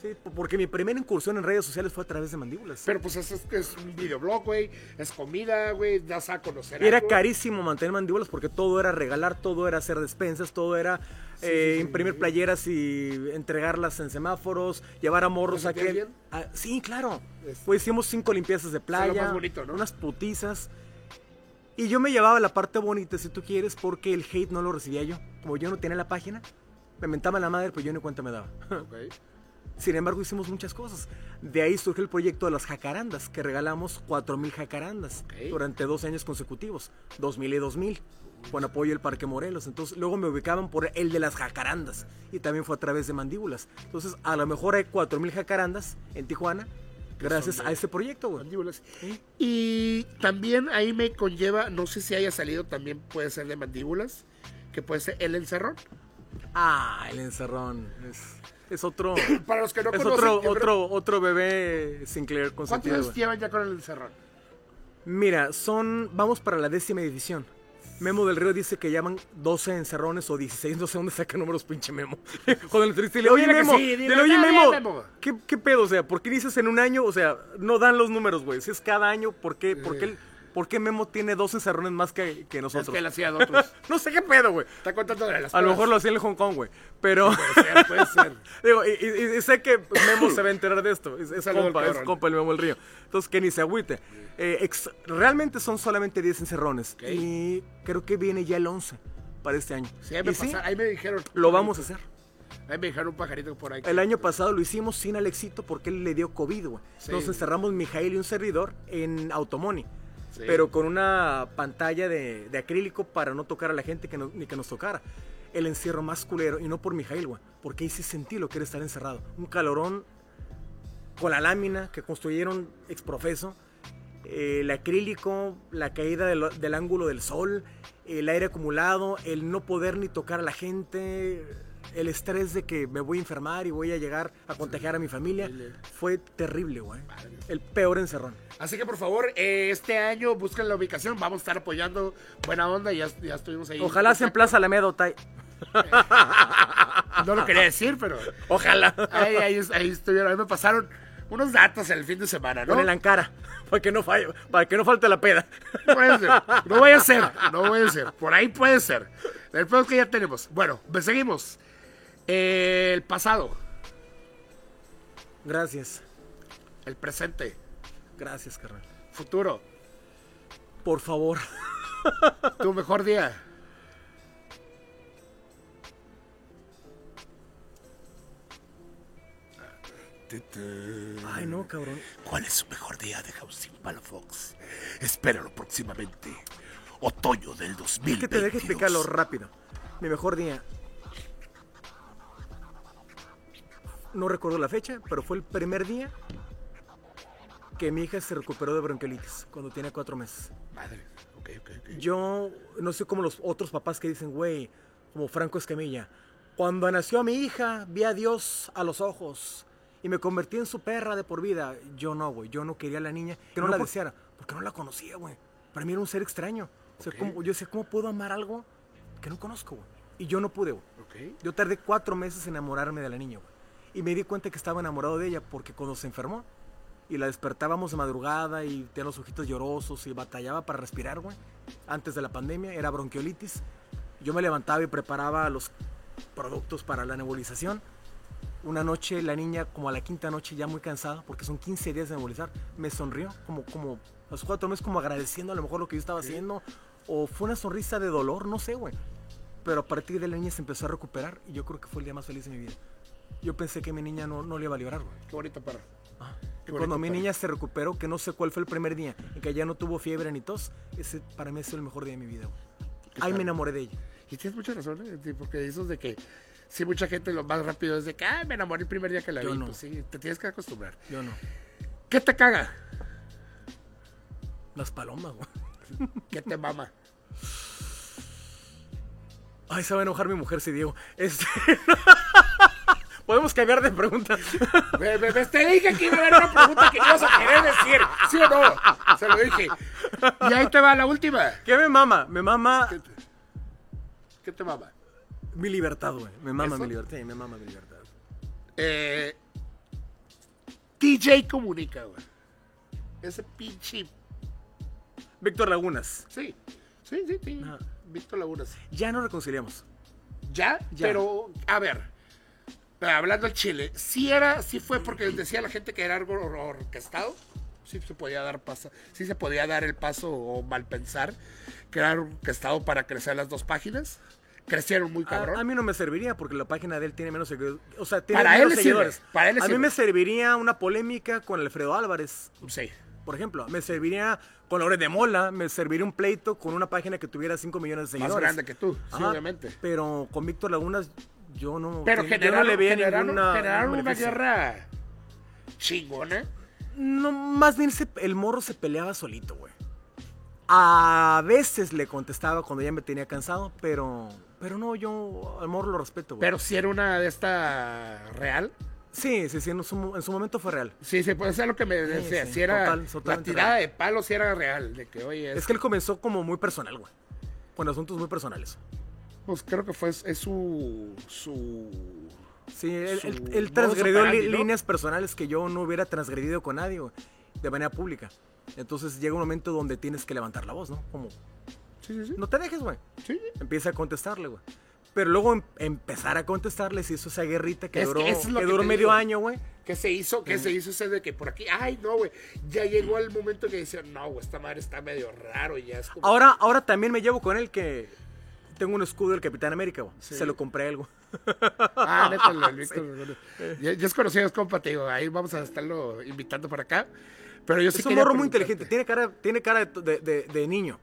Sí, porque mi primera incursión en redes sociales fue a través de mandíbulas. Pero pues es, es, es un videoblog, güey. Es comida, güey. Das a conocer Era algo. carísimo mantener mandíbulas porque todo era regalar, todo era hacer despensas, todo era eh, sí, imprimir playeras y entregarlas en semáforos, llevar a morros ¿Lo a que... Ah, sí, claro. Es- Pues hicimos cinco limpiezas de playa, más bonito, ¿no? unas putizas. Y yo me llevaba la parte bonita, si tú quieres, porque el hate no lo recibía yo. Como yo no tenía la página, me mentaba la madre, pues yo ni cuenta me daba. [LAUGHS] Sin embargo, hicimos muchas cosas. De ahí surgió el proyecto de las jacarandas, que regalamos 4.000 jacarandas durante dos años consecutivos, 2.000 y 2.000, con apoyo del Parque Morelos. Entonces, luego me ubicaban por el de las jacarandas, y también fue a través de mandíbulas. Entonces, a lo mejor hay 4.000 jacarandas en Tijuana, gracias a ese proyecto, güey. Mandíbulas. Y también ahí me conlleva, no sé si haya salido, también puede ser de mandíbulas, que puede ser el encerrón. Ah, el encerrón. Es, es otro. [COUGHS] Para los que no es conocen, otro, creo- otro, otro bebé Sinclair con ¿cuántos años llevan ya con el encerrón? Mira, son. Vamos para la décima edición. Memo del Río dice que llaman 12 encerrones o 16, no sé dónde saca números, pinche Memo. Cuando le entrevisté, le oye Memo, sí, dile, dile, oye "Está bien, Memo, Memo". ¿qué, ¿qué pedo? O sea, ¿por qué dices en un año? O sea, no dan los números, güey. Si es cada año, ¿por qué, por qué, el- por qué Memo tiene dos encerrones más que, que Es nosotros? que él hacía de otros. [LAUGHS] No sé qué pedo, güey. Está contando de las A lo mejor lo hacía en el Hong Kong, güey. Pero. Puede ser, puede ser. [LAUGHS] Digo, y, y- y sé que Memo se va a enterar de esto. Es, es compa, es compa el Memo del Río. Entonces, que ni se agüite. Eh, ex- realmente son solamente 10 encerrones. Ok. Y creo que viene ya el 11 para este año. Sí, ahí me, sí, ahí me dijeron. lo vamos a hacer. Ahí me dijeron un pajarito por ahí. El año pasado lo hicimos sin Alexito porque él le dio COVID, güey. Sí. Nos encerramos Mijail y un servidor en Automoni. Pero con una pantalla de, acrílico para no tocar a la gente que ni que nos tocara. El encierro más culero, y no por Mijail, güey. Porque ahí sí sentí lo que era estar encerrado. Un calorón con la lámina que construyeron exprofeso. eh, el acrílico, la caída del ángulo del sol, el aire acumulado, el no poder ni tocar a la gente, el estrés de que me voy a enfermar y voy a llegar a contagiar a mi familia, fue terrible, güey. El peor encerrón. Así que por favor, eh, este año busquen la ubicación. Vamos a estar apoyando Buena Onda. Ya, ya estuvimos ahí. Ojalá sea en Plaza Alameda, Otay. [LAUGHS] No lo quería decir, pero. Ojalá. Ahí, ahí, ahí estuvieron. Ahí me pasaron unos datos el fin de semana, ¿no? Con el Ankara, para que no falle, para que no falte la peda. Puede ser. No voy a ser. No voy a ser. Por ahí puede ser. El peor es que ya tenemos. Bueno, pues seguimos. El pasado, Gracias, el presente, gracias, carnal. futuro. Por favor. [LAUGHS] Tu mejor día. Ay, no, cabrón. ¿Cuál es su mejor día de Housing Palafox? Espéralo próximamente. Otoño del Es 2022. que te deje explicarlo rápido. Mi mejor día. No recuerdo la fecha, pero fue el primer día que mi hija se recuperó de bronquiolitis cuando tenía cuatro meses. Madre. Ok, ok, ok. Yo no sé como los otros papás que dicen, güey, como Franco Escamilla, Cuando nació mi hija, vi a Dios a los ojos y me convertí en su perra de por vida. Yo no, güey. Yo no quería a la niña, que no, la deseara, porque no la conocía, güey. Para mí era un ser extraño. O sea, ¿cómo- yo decía, ¿cómo puedo amar algo que no conozco, güey? Y yo no pude, güey. Yo tardé cuatro meses en enamorarme de la niña, güey. Y me di cuenta que estaba enamorado de ella porque cuando se enfermó y la despertábamos de madrugada y tenía los ojitos llorosos y batallaba para respirar, güey. Antes de la pandemia era bronquiolitis. Yo me levantaba y preparaba los productos para la nebulización. Una noche la niña, como a la quinta noche, ya muy cansada, porque son 15 días de nebulizar, me sonrió, como, como a los cuatro meses, como agradeciendo a lo mejor lo que yo estaba haciendo. O fue una sonrisa de dolor, no sé, güey. Pero a partir de la niña se empezó a recuperar y yo creo que fue el día más feliz de mi vida. Yo pensé que mi niña no, no le iba a librar, güey. Qué bonito perro. Ah, Qué Cuando bonito mi perro. niña se recuperó, que no sé cuál fue el primer día, en que ya no tuvo fiebre ni tos, ese para mí es el mejor día de mi vida, güey. Ahí me enamoré de ella. Y tienes mucha razón, ¿eh? Porque eso de que sí, mucha gente lo más rápido es de que, ah, me enamoré el primer día que la Yo vi. no. Pues sí, te tienes que acostumbrar. Yo no. ¿Qué te caga? Las palomas, güey. [LAUGHS] ¿Qué te mama? Ay, se va a enojar mi mujer si digo. Este... [LAUGHS] Podemos cambiar de pregunta. Me, me- me- te dije que iba a haber una pregunta que ibas a querer decir. ¿Sí o no? Se lo dije. Y ahí te va la última. ¿Qué me mama? Me mama ¿Qué te mama? mi libertad, güey. Me mama ¿Eso? mi libertad. Sí, me mama mi libertad. Eh, DJ Comunica, güey. Ese pinche. Víctor Lagunas. Sí, sí, sí, sí. Víctor Lagunas. Ya nos reconciliamos. ¿Ya? Ya. Pero, a ver. Pero Hablando al Chile, sí era, sí fue porque decía la gente que era algo or- orquestado. Sí se podía dar paso, sí se podía dar el paso o mal pensar que era orquestado para crecer las dos páginas. Crecieron muy cabrón. a mí no me serviría porque la página de él tiene menos seguidores. O sea, tiene Para él menos sirve, seguidores. para él a mí sirve. me serviría una polémica con Alfredo Álvarez, Sí. por ejemplo. Me serviría con Lore de Mola. Me serviría un pleito con una página que tuviera 5 millones de Más seguidores. grande que tú, sí, obviamente. Pero con Víctor Lagunas yo no, Pero yo generaron, no le veía generaron- ninguna, generaron una guerra chingona. No, más bien se- el morro se peleaba solito, güey. A veces le contestaba cuando ya me tenía cansado, pero pero no, yo al morro lo respeto, güey. Pero si era una de esta real. Sí, sí, sí, en su, en su momento fue real. Sí, sí, puede ser lo que me decía. sí, si era total, la tirada real. de palo, si era real. De que, oye, es, Es que él comenzó como muy personal, güey. Con asuntos muy personales. Pues creo que fue es su. su Sí, él, Su él- transgredió li- operandi, ¿no? líneas personales que yo no hubiera transgredido con nadie, güey, de manera pública. Entonces llega un momento donde tienes que levantar la voz, ¿no? Como, sí, sí, sí. no te dejes, güey. Sí. Empieza a contestarle, güey. Pero luego em- empezar a contestarle se hizo esa guerrita que Es duró, eso es lo que que duró medio digo. año, güey. Que se hizo, que se hizo ese de que por aquí, ay, no, güey. Ya llegó el momento que decían, no, güey, esta madre está medio raro y ya es como. Ahora, ahora también me llevo con él que tengo un escudo del Capitán América, güey. Sí. Se lo compré a él, güey. Ah, neta, el Víctor. bueno. Ya, ya es conocido, es compa, te digo. Ahí vamos a estarlo invitando para acá. Pero yo sí es un morro muy inteligente. Tiene cara, tiene cara de, de- de- de niño.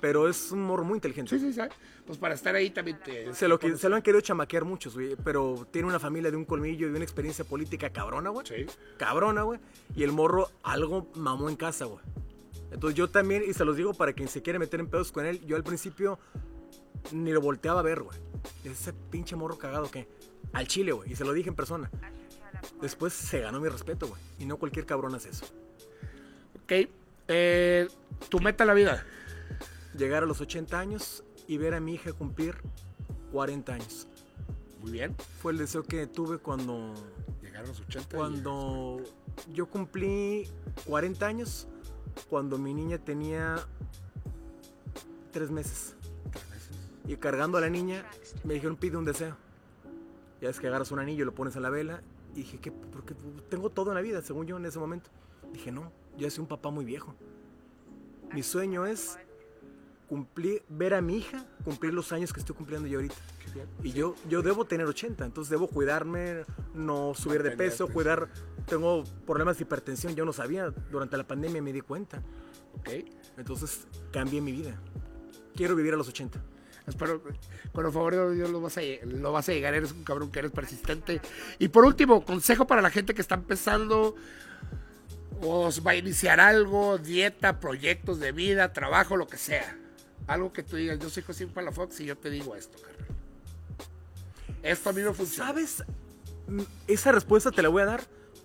Pero es un morro muy inteligente. Sí, sí, sí. Pues para estar ahí también te. Se lo, que- se lo han querido chamaquear muchos, güey. Pero tiene una familia de un colmillo y una experiencia política cabrona, güey. Sí. Cabrona, güey. Y el morro algo mamó en casa, güey. Entonces yo también, y se los digo para quien se quiere meter en pedos con él, yo al principio ni lo volteaba a ver, güey. Ese pinche morro cagado que. Al chile, güey. Y se lo dije en persona. Después se ganó mi respeto, güey. Y no cualquier cabrón hace eso. Ok. Eh, tu meta en la vida. Llegar a los 80 años y ver a mi hija cumplir 40 años. Muy bien. Fue el deseo que tuve cuando Llegar a los 80. y- Cuando yo cumplí 40 años, cuando mi niña tenía 3 meses. Y cargando a la niña, me dijeron, pide un deseo. Ya es que agarras un anillo, lo pones en la vela. Y dije, ¿qué? Porque tengo todo en la vida, según yo en ese momento. Dije, no, yo soy un papá muy viejo. Mi sueño es cumplir, ver a mi hija cumplir los años que estoy cumpliendo yo ahorita. Y yo, yo debo tener 80, entonces debo cuidarme, no subir de peso, cuidar. Tengo problemas de hipertensión, yo no sabía. Durante la pandemia me di cuenta. Ok. Entonces cambié mi vida. Quiero vivir a los 80. Espero, con el favor de Dios lo vas, a, lo vas a llegar, eres un cabrón que eres persistente. Y por último, consejo para la gente que está empezando o va a iniciar algo, dieta, proyectos de vida, trabajo, lo que sea. Algo que tú digas, yo soy José Palafox y yo te digo esto, carnal. Esto a mí no funciona. ¿Sabes? Mm, Esa respuesta te la voy a dar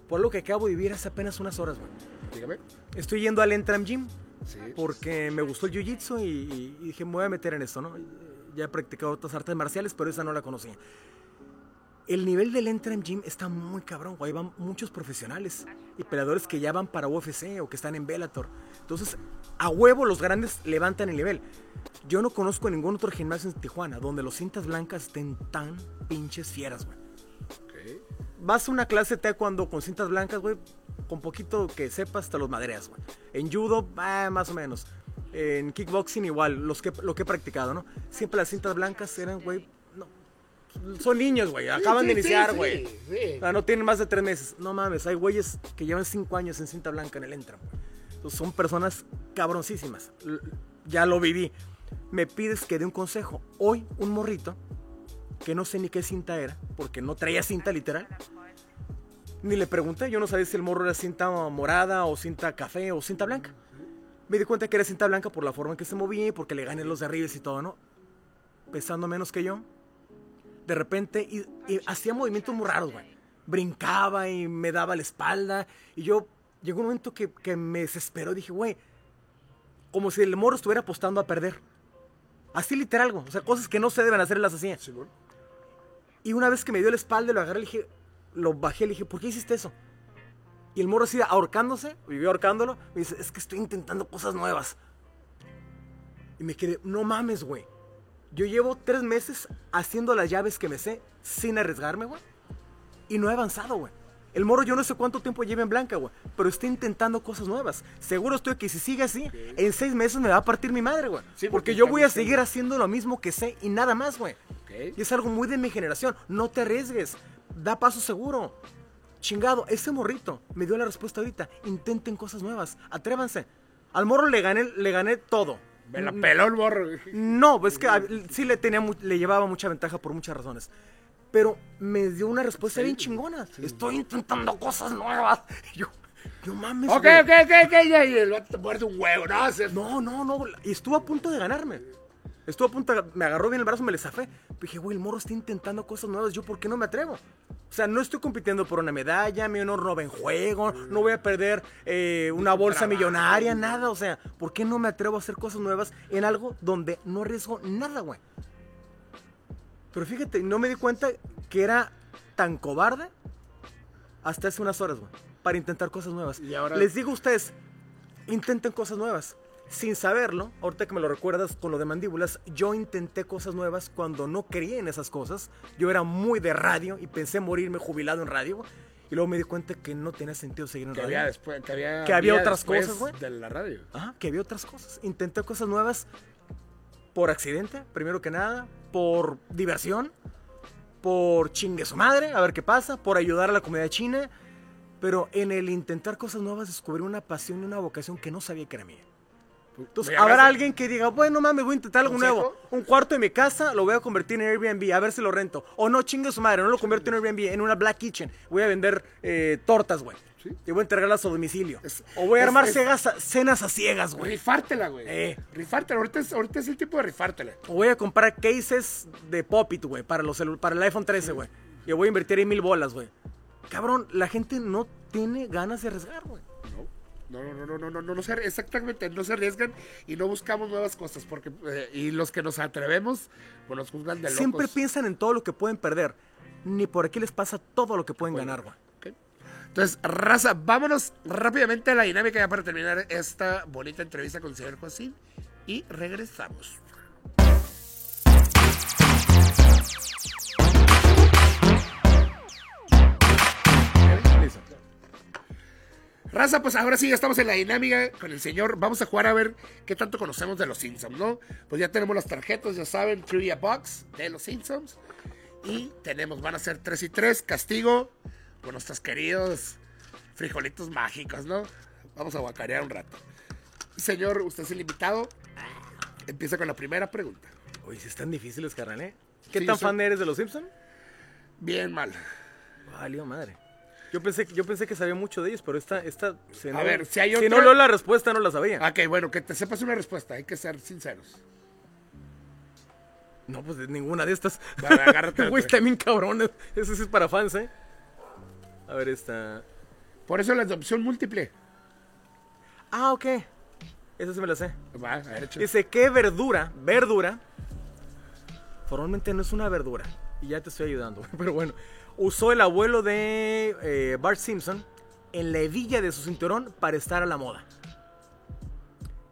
por lo que acabo de vivir hace apenas unas horas, güey. Dígame. Estoy yendo al Entram Gym Sí. porque me gustó el jiu-jitsu y, y- dije, me voy a meter en esto, ¿no? Ya he practicado otras artes marciales, pero esa no la conocía. El nivel del Entram Gym está muy cabrón, güey. Van muchos profesionales y peleadores que ya van para UFC o que están en Bellator. Entonces, a huevo los grandes levantan el nivel. Yo no conozco ningún otro gimnasio en Tijuana donde los cintas blancas estén tan pinches fieras, güey. Vas a una clase de taekwondo con cintas blancas, güey, con poquito que sepas te los madreas, güey. En judo, ah, más o menos. En kickboxing igual, los que, lo que he practicado, ¿no? Siempre las cintas blancas eran, güey, no, son niños, güey, acaban Sí, de iniciar, güey. sí. O sea, no tienen más de tres meses. No mames, hay güeyes que llevan cinco años en cinta blanca en el Entram. Entonces son personas cabroncísimas. Ya lo viví. Me pides que dé un consejo. Hoy, un morrito, que no sé ni qué cinta era, porque no traía cinta literal. Ni le pregunté, yo no sabía si el morro era cinta morada o cinta café o cinta blanca. Me di cuenta que era cinta blanca por la forma en que se movía y porque le gané los de arriba y todo, ¿no? Pesando menos que yo. De repente, y, y hacía movimientos muy raros, güey. Brincaba y me daba la espalda. Y yo, llegó un momento que, me desesperó. Dije, güey, como si el morro estuviera apostando a perder. Así literal, güey. O sea, cosas que no se deben hacer, las hacía. Simón. Y una vez que me dio la espalda, lo agarré, le dije, lo bajé, le dije, ¿por qué hiciste eso? Y el morro así ahorcándose, vivió ahorcándolo, me dice, es que estoy intentando cosas nuevas. Y me quedé, no mames, güey. Yo llevo tres meses haciendo las llaves que me sé sin arriesgarme, güey. Y no he avanzado, güey. El morro yo no sé cuánto tiempo lleva en blanca, güey. Pero está intentando cosas nuevas. Seguro estoy que si sigue así, en seis meses me va a partir mi madre, güey. Sí, porque porque yo voy a seguir haciendo lo mismo que sé y nada más, güey. Y es algo muy de mi generación. No te arriesgues. Da paso seguro. Chingado, ese morrito me dio la respuesta ahorita. Intenten cosas nuevas. Atrévanse. Al morro le gané, le gané todo. Me la peló el morro. No, es que a- sí le tenía le llevaba mucha ventaja por muchas razones. Pero me dio una respuesta bien chingona. Estoy intentando cosas nuevas. [LAUGHS] Y yo, no mames. Ok, güey. ok, ok, ok. ya, Y el vato te muerde un huevo, ¿no? No, no, no. Y estuvo a punto de ganarme. Estuvo a punto de... Me agarró bien el brazo, me le zafé. Dije, güey, el morro está intentando cosas nuevas. ¿Yo por qué no me atrevo? O sea, no estoy compitiendo por una medalla, mi honor no va en juego, no voy a perder eh, una bolsa trabajo. millonaria, nada. O sea, ¿por qué no me atrevo a hacer cosas nuevas en algo donde no arriesgo nada, güey? Pero fíjate, no me di cuenta que era tan cobarde hasta hace unas horas, güey, para intentar cosas nuevas. Y ahora- Les digo a ustedes, intenten cosas nuevas. Sin saberlo, ahorita que me lo recuerdas con lo de mandíbulas, yo intenté cosas nuevas cuando no creía en esas cosas. Yo era muy de radio y pensé morirme jubilado en radio. Y luego me di cuenta que no tenía sentido seguir en que radio. había después, que había, Que había otras cosas, güey. De la radio. Ajá, que había otras cosas. Intenté cosas nuevas por accidente, primero que nada, por diversión, por chingue su madre, a ver qué pasa, por ayudar a la comunidad china. Pero en el intentar cosas nuevas descubrí una pasión y una vocación que no sabía que era mía. Entonces, habrá alguien que diga, bueno, mames, voy a intentar algo ¿Consejo? nuevo. Un cuarto de mi casa lo voy a convertir en Airbnb, a ver si lo rento. O no, chingue su madre, no lo convierto en Airbnb, en una Black Kitchen. Voy a vender eh, tortas, güey. Sí. Y voy a entregarlas a domicilio. Es- o voy a es- armar es- cegas a- cenas a ciegas, güey. Rifártela, güey. Eh. Rifártela. Ahorita es, ahorita es el tipo de rifártela. O voy a comprar cases de Popit, güey, para, los para el iPhone 13, güey. Y voy a invertir ahí mil bolas, güey. Cabrón, la gente no tiene ganas de arriesgar, güey. No, no, no, no, no, no, no, no se, exactamente, no se arriesgan y no buscamos nuevas cosas porque eh, y los que nos atrevemos, pues nos juzgan de locos. Siempre piensan en todo lo que pueden perder. Ni por aquí les pasa todo lo que pueden ganar, güey. Entonces, raza, vámonos rápidamente a la dinámica ya para terminar esta bonita entrevista con el señor Josín y regresamos. Raza, pues ahora sí, ya estamos en la dinámica con el señor. Vamos a jugar a ver qué tanto conocemos de los Simpsons, ¿no? Pues ya tenemos las tarjetas, ya saben, Trivia Box de los Simpsons. Y tenemos, van a ser 3 y 3, castigo con nuestros queridos frijolitos mágicos, ¿no? Vamos a guacarear un rato. Señor, usted es el invitado. Empieza con la primera pregunta. Oye, si están difíciles, carnal, ¿eh? ¿Qué Sí, tan fan eres de los Simpsons? Bien mal. Valió madre. Yo pensé, yo pensé que sabía mucho de ellos, pero esta, esta si no, ver, si hay si otra- no leo la respuesta, no la sabía. Ok, bueno, que te sepas una respuesta, hay que ser sinceros. No, pues de ninguna de estas. [LAUGHS] Güey, está bien cabrones. Ese sí es para fans, ¿eh? A ver, esta. Por eso la de opción múltiple. Ah, ok. Esa sí me la sé. Va, a ver, échale. Dice, ¿qué verdura, verdura, formalmente no es una verdura? Y ya te estoy ayudando, [LAUGHS] pero bueno. Usó el abuelo de eh, Bart Simpson en la hebilla de su cinturón para estar a la moda.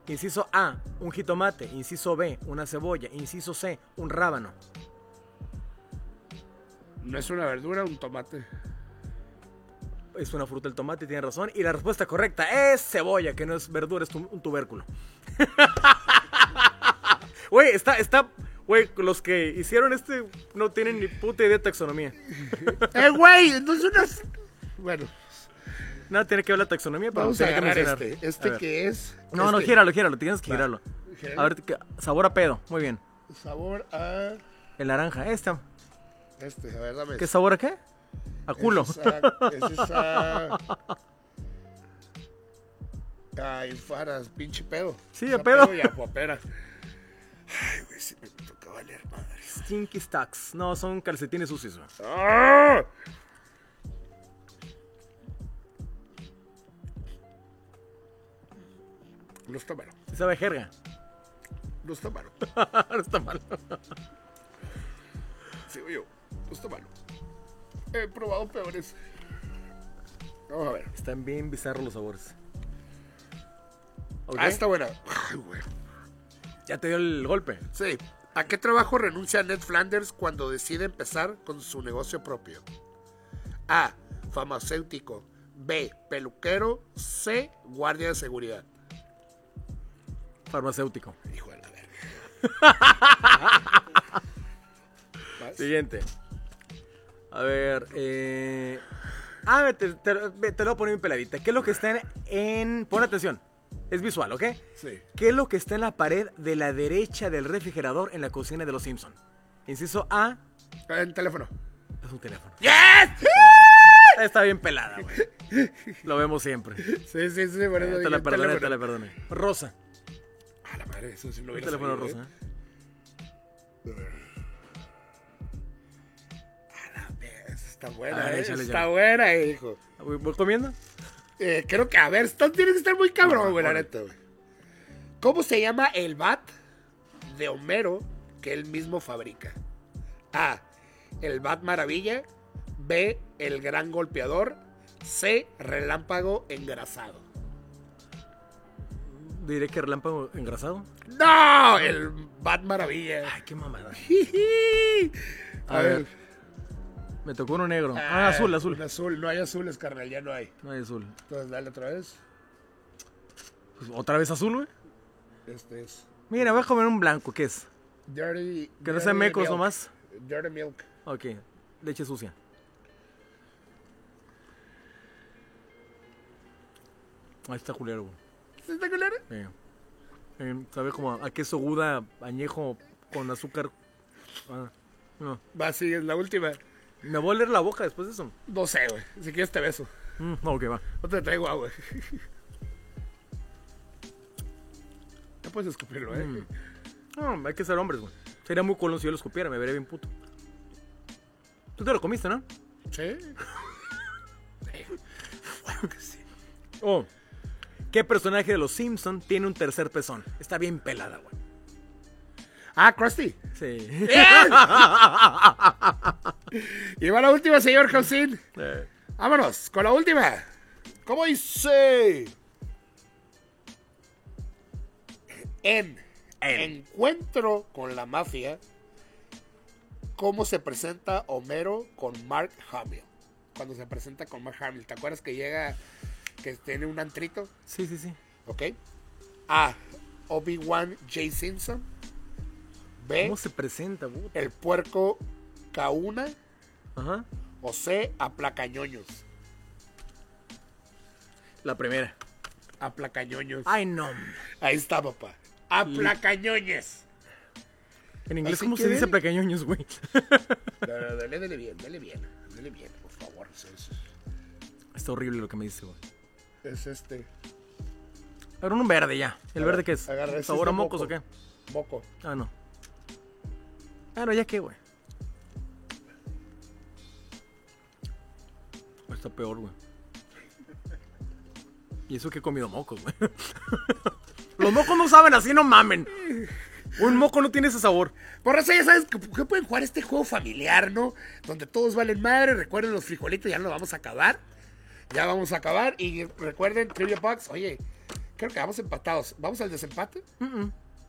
Inciso A, un jitomate. Inciso B, una cebolla. Inciso C, un rábano. No es una verdura, un tomate. Es una fruta el tomate, tiene razón. Y la respuesta correcta es cebolla, que no es verdura, es un tubérculo. [LAUGHS] Güey, está, está, güey, los que hicieron este no tienen ni puta idea de taxonomía. [LAUGHS] ¡Eh, güey! Entonces unas. Bueno, Nada tiene que ver la taxonomía, pero vamos a que mencionar. este. Este que es. No, no, este. gíralo, gíralo, tienes que girarlo. Gíralo. A ver, ¿qué- sabor a pedo, muy bien. Sabor a. El naranja, este. Este, a ver, dame. ¿Qué sabor a qué? A culo. Es esa- es esa- Ay, faras, pinche pedo. Sí, Esa a pedo. y a guapera. Ay, güey, si me toca valer madre. Stinky Stacks. No, son calcetines sucios. güey. ¡Ah! No está malo, Sí sabe jerga. no está malo. No está mal. Sigo yo, no está malo. He probado peores. Vamos a ver. Están bien bizarros los sabores. Ah, está buena. Ay, güey. Ya te dio el golpe. Sí. ¿A qué trabajo renuncia Ned Flanders cuando decide empezar con su negocio propio? A. Farmacéutico. B. Peluquero. C. Guardia de seguridad. Farmacéutico. Hijo de la verga. [LAUGHS] Siguiente. A ver, eh... Ah, te, te- te lo voy a poner en peladita. ¿Qué es lo que está en, en- Pon atención. Es visual, ¿ok? Sí. ¿Qué es lo que está en la pared de la derecha del refrigerador en la cocina de los Simpson? Inciso A, En teléfono. es un teléfono. ¡Yes! Está bien pelada, güey. Lo vemos siempre. Sí, sí, sí. Por eso te la perdoné, te la perdoné. Rosa. A la madre, eso sí lo Un teléfono sabido, rosa. ¿eh? Está buena, A ver, eh, échale, Está échale. buena, eh, hijo. ¿Voy, comiendo? Eh, creo que, a ver, esto tiene que estar muy cabrón, güey, la neta, güey. ¿Cómo se llama el bat de Homero que él mismo fabrica? A. El bat maravilla. B. El gran golpeador. C. Relámpago engrasado. Diré que relámpago engrasado. ¡No! El bat maravilla. Ay, qué mamada. A, A ver. ver. Me tocó uno negro. Ah, azul, azul. Un azul. No hay azules, carnal, ya no hay. No hay azul. Entonces, dale otra vez. Pues, ¿Otra vez azul, güey? Este es. Mira, voy a comer un blanco. ¿Qué es? Dirty. Que no sea dirty mecos milk. nomás. Dirty milk. Ok. Leche sucia. Ahí está culero, güey. ¿Está culero? Eh, eh, sabe como a queso guda añejo con azúcar. Ah, no. Va, sí, es la última. Me voy a leer la boca después de eso. No sé, güey. Si quieres te beso. Mm, ok, va. No te traigo agua. No puedes escupirlo, ¿eh? Mm. No, hay que ser hombres, güey. Sería muy colón si yo lo escupiera, me vería bien puto. Tú te lo comiste, ¿no? Sí. Bueno que sí. Oh. ¿Qué personaje de los Simpson tiene un tercer pezón? Está bien pelada, güey. Ah, Krusty. Sí. [LAUGHS] Y va la última, señor Josín. Eh, Vámonos con la última. ¿Cómo dice? En Encuentro con la mafia, ¿cómo se presenta Homero con Mark Hamill? Cuando se presenta con Mark Hamill, ¿te acuerdas que llega, que tiene un antrito? sí, sí, sí. ¿Ok? A. Obi-Wan J. Simpson. B. ¿Cómo se presenta, puta? El puerco Kauna. Ajá. O C. Aplacañoños. La primera. Aplacañoños. Ay, no. Ahí está, papá. Aplacañoñes. En inglés, Así ¿cómo se dice dele. placañoños, güey? Dale, dale, dale bien, dale bien. Dale bien, por favor. Es, es- Está horrible lo que me dice, güey. es este. Ahora un verde ya. ¿El verde qué es? ¿Sabor a mocos moco. o qué? Moco. Ah, no. Bueno, ya qué, güey. Está peor, güey. Y eso que he comido mocos, güey. [LAUGHS] Los mocos no saben así, no mamen. Un moco no tiene ese sabor. Por eso ya sabes que, que pueden jugar este juego familiar, ¿no? Donde todos valen madre. Recuerden los frijolitos, ya no lo vamos a acabar. Ya vamos a acabar. Y recuerden, Trivia Box, oye, creo que vamos empatados. ¿Vamos al desempate?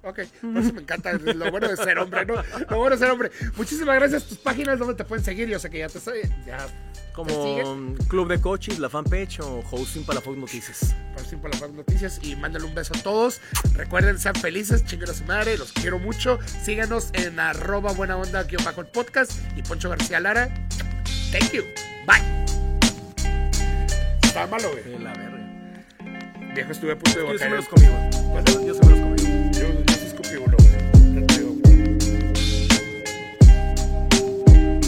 Ok, por eso me encanta lo bueno de ser hombre, ¿no? Lo bueno de ser hombre. Muchísimas gracias. Tus páginas donde te pueden seguir. Yo sé que ya te ya Como Club de Coches, la fanpage o hosting para Fox Noticias. Hosting para Fox Noticias. Y mándale un beso a todos. Recuerden, sean felices, chinguen a su madre. Los quiero mucho. Síganos en arroba buena onda guion bajo el podcast. Y Poncho García Lara. Thank you. Bye. Estaba malo, güey. La verga. Viejo, estuve a punto de botar. Yo sí me los comí. Yo-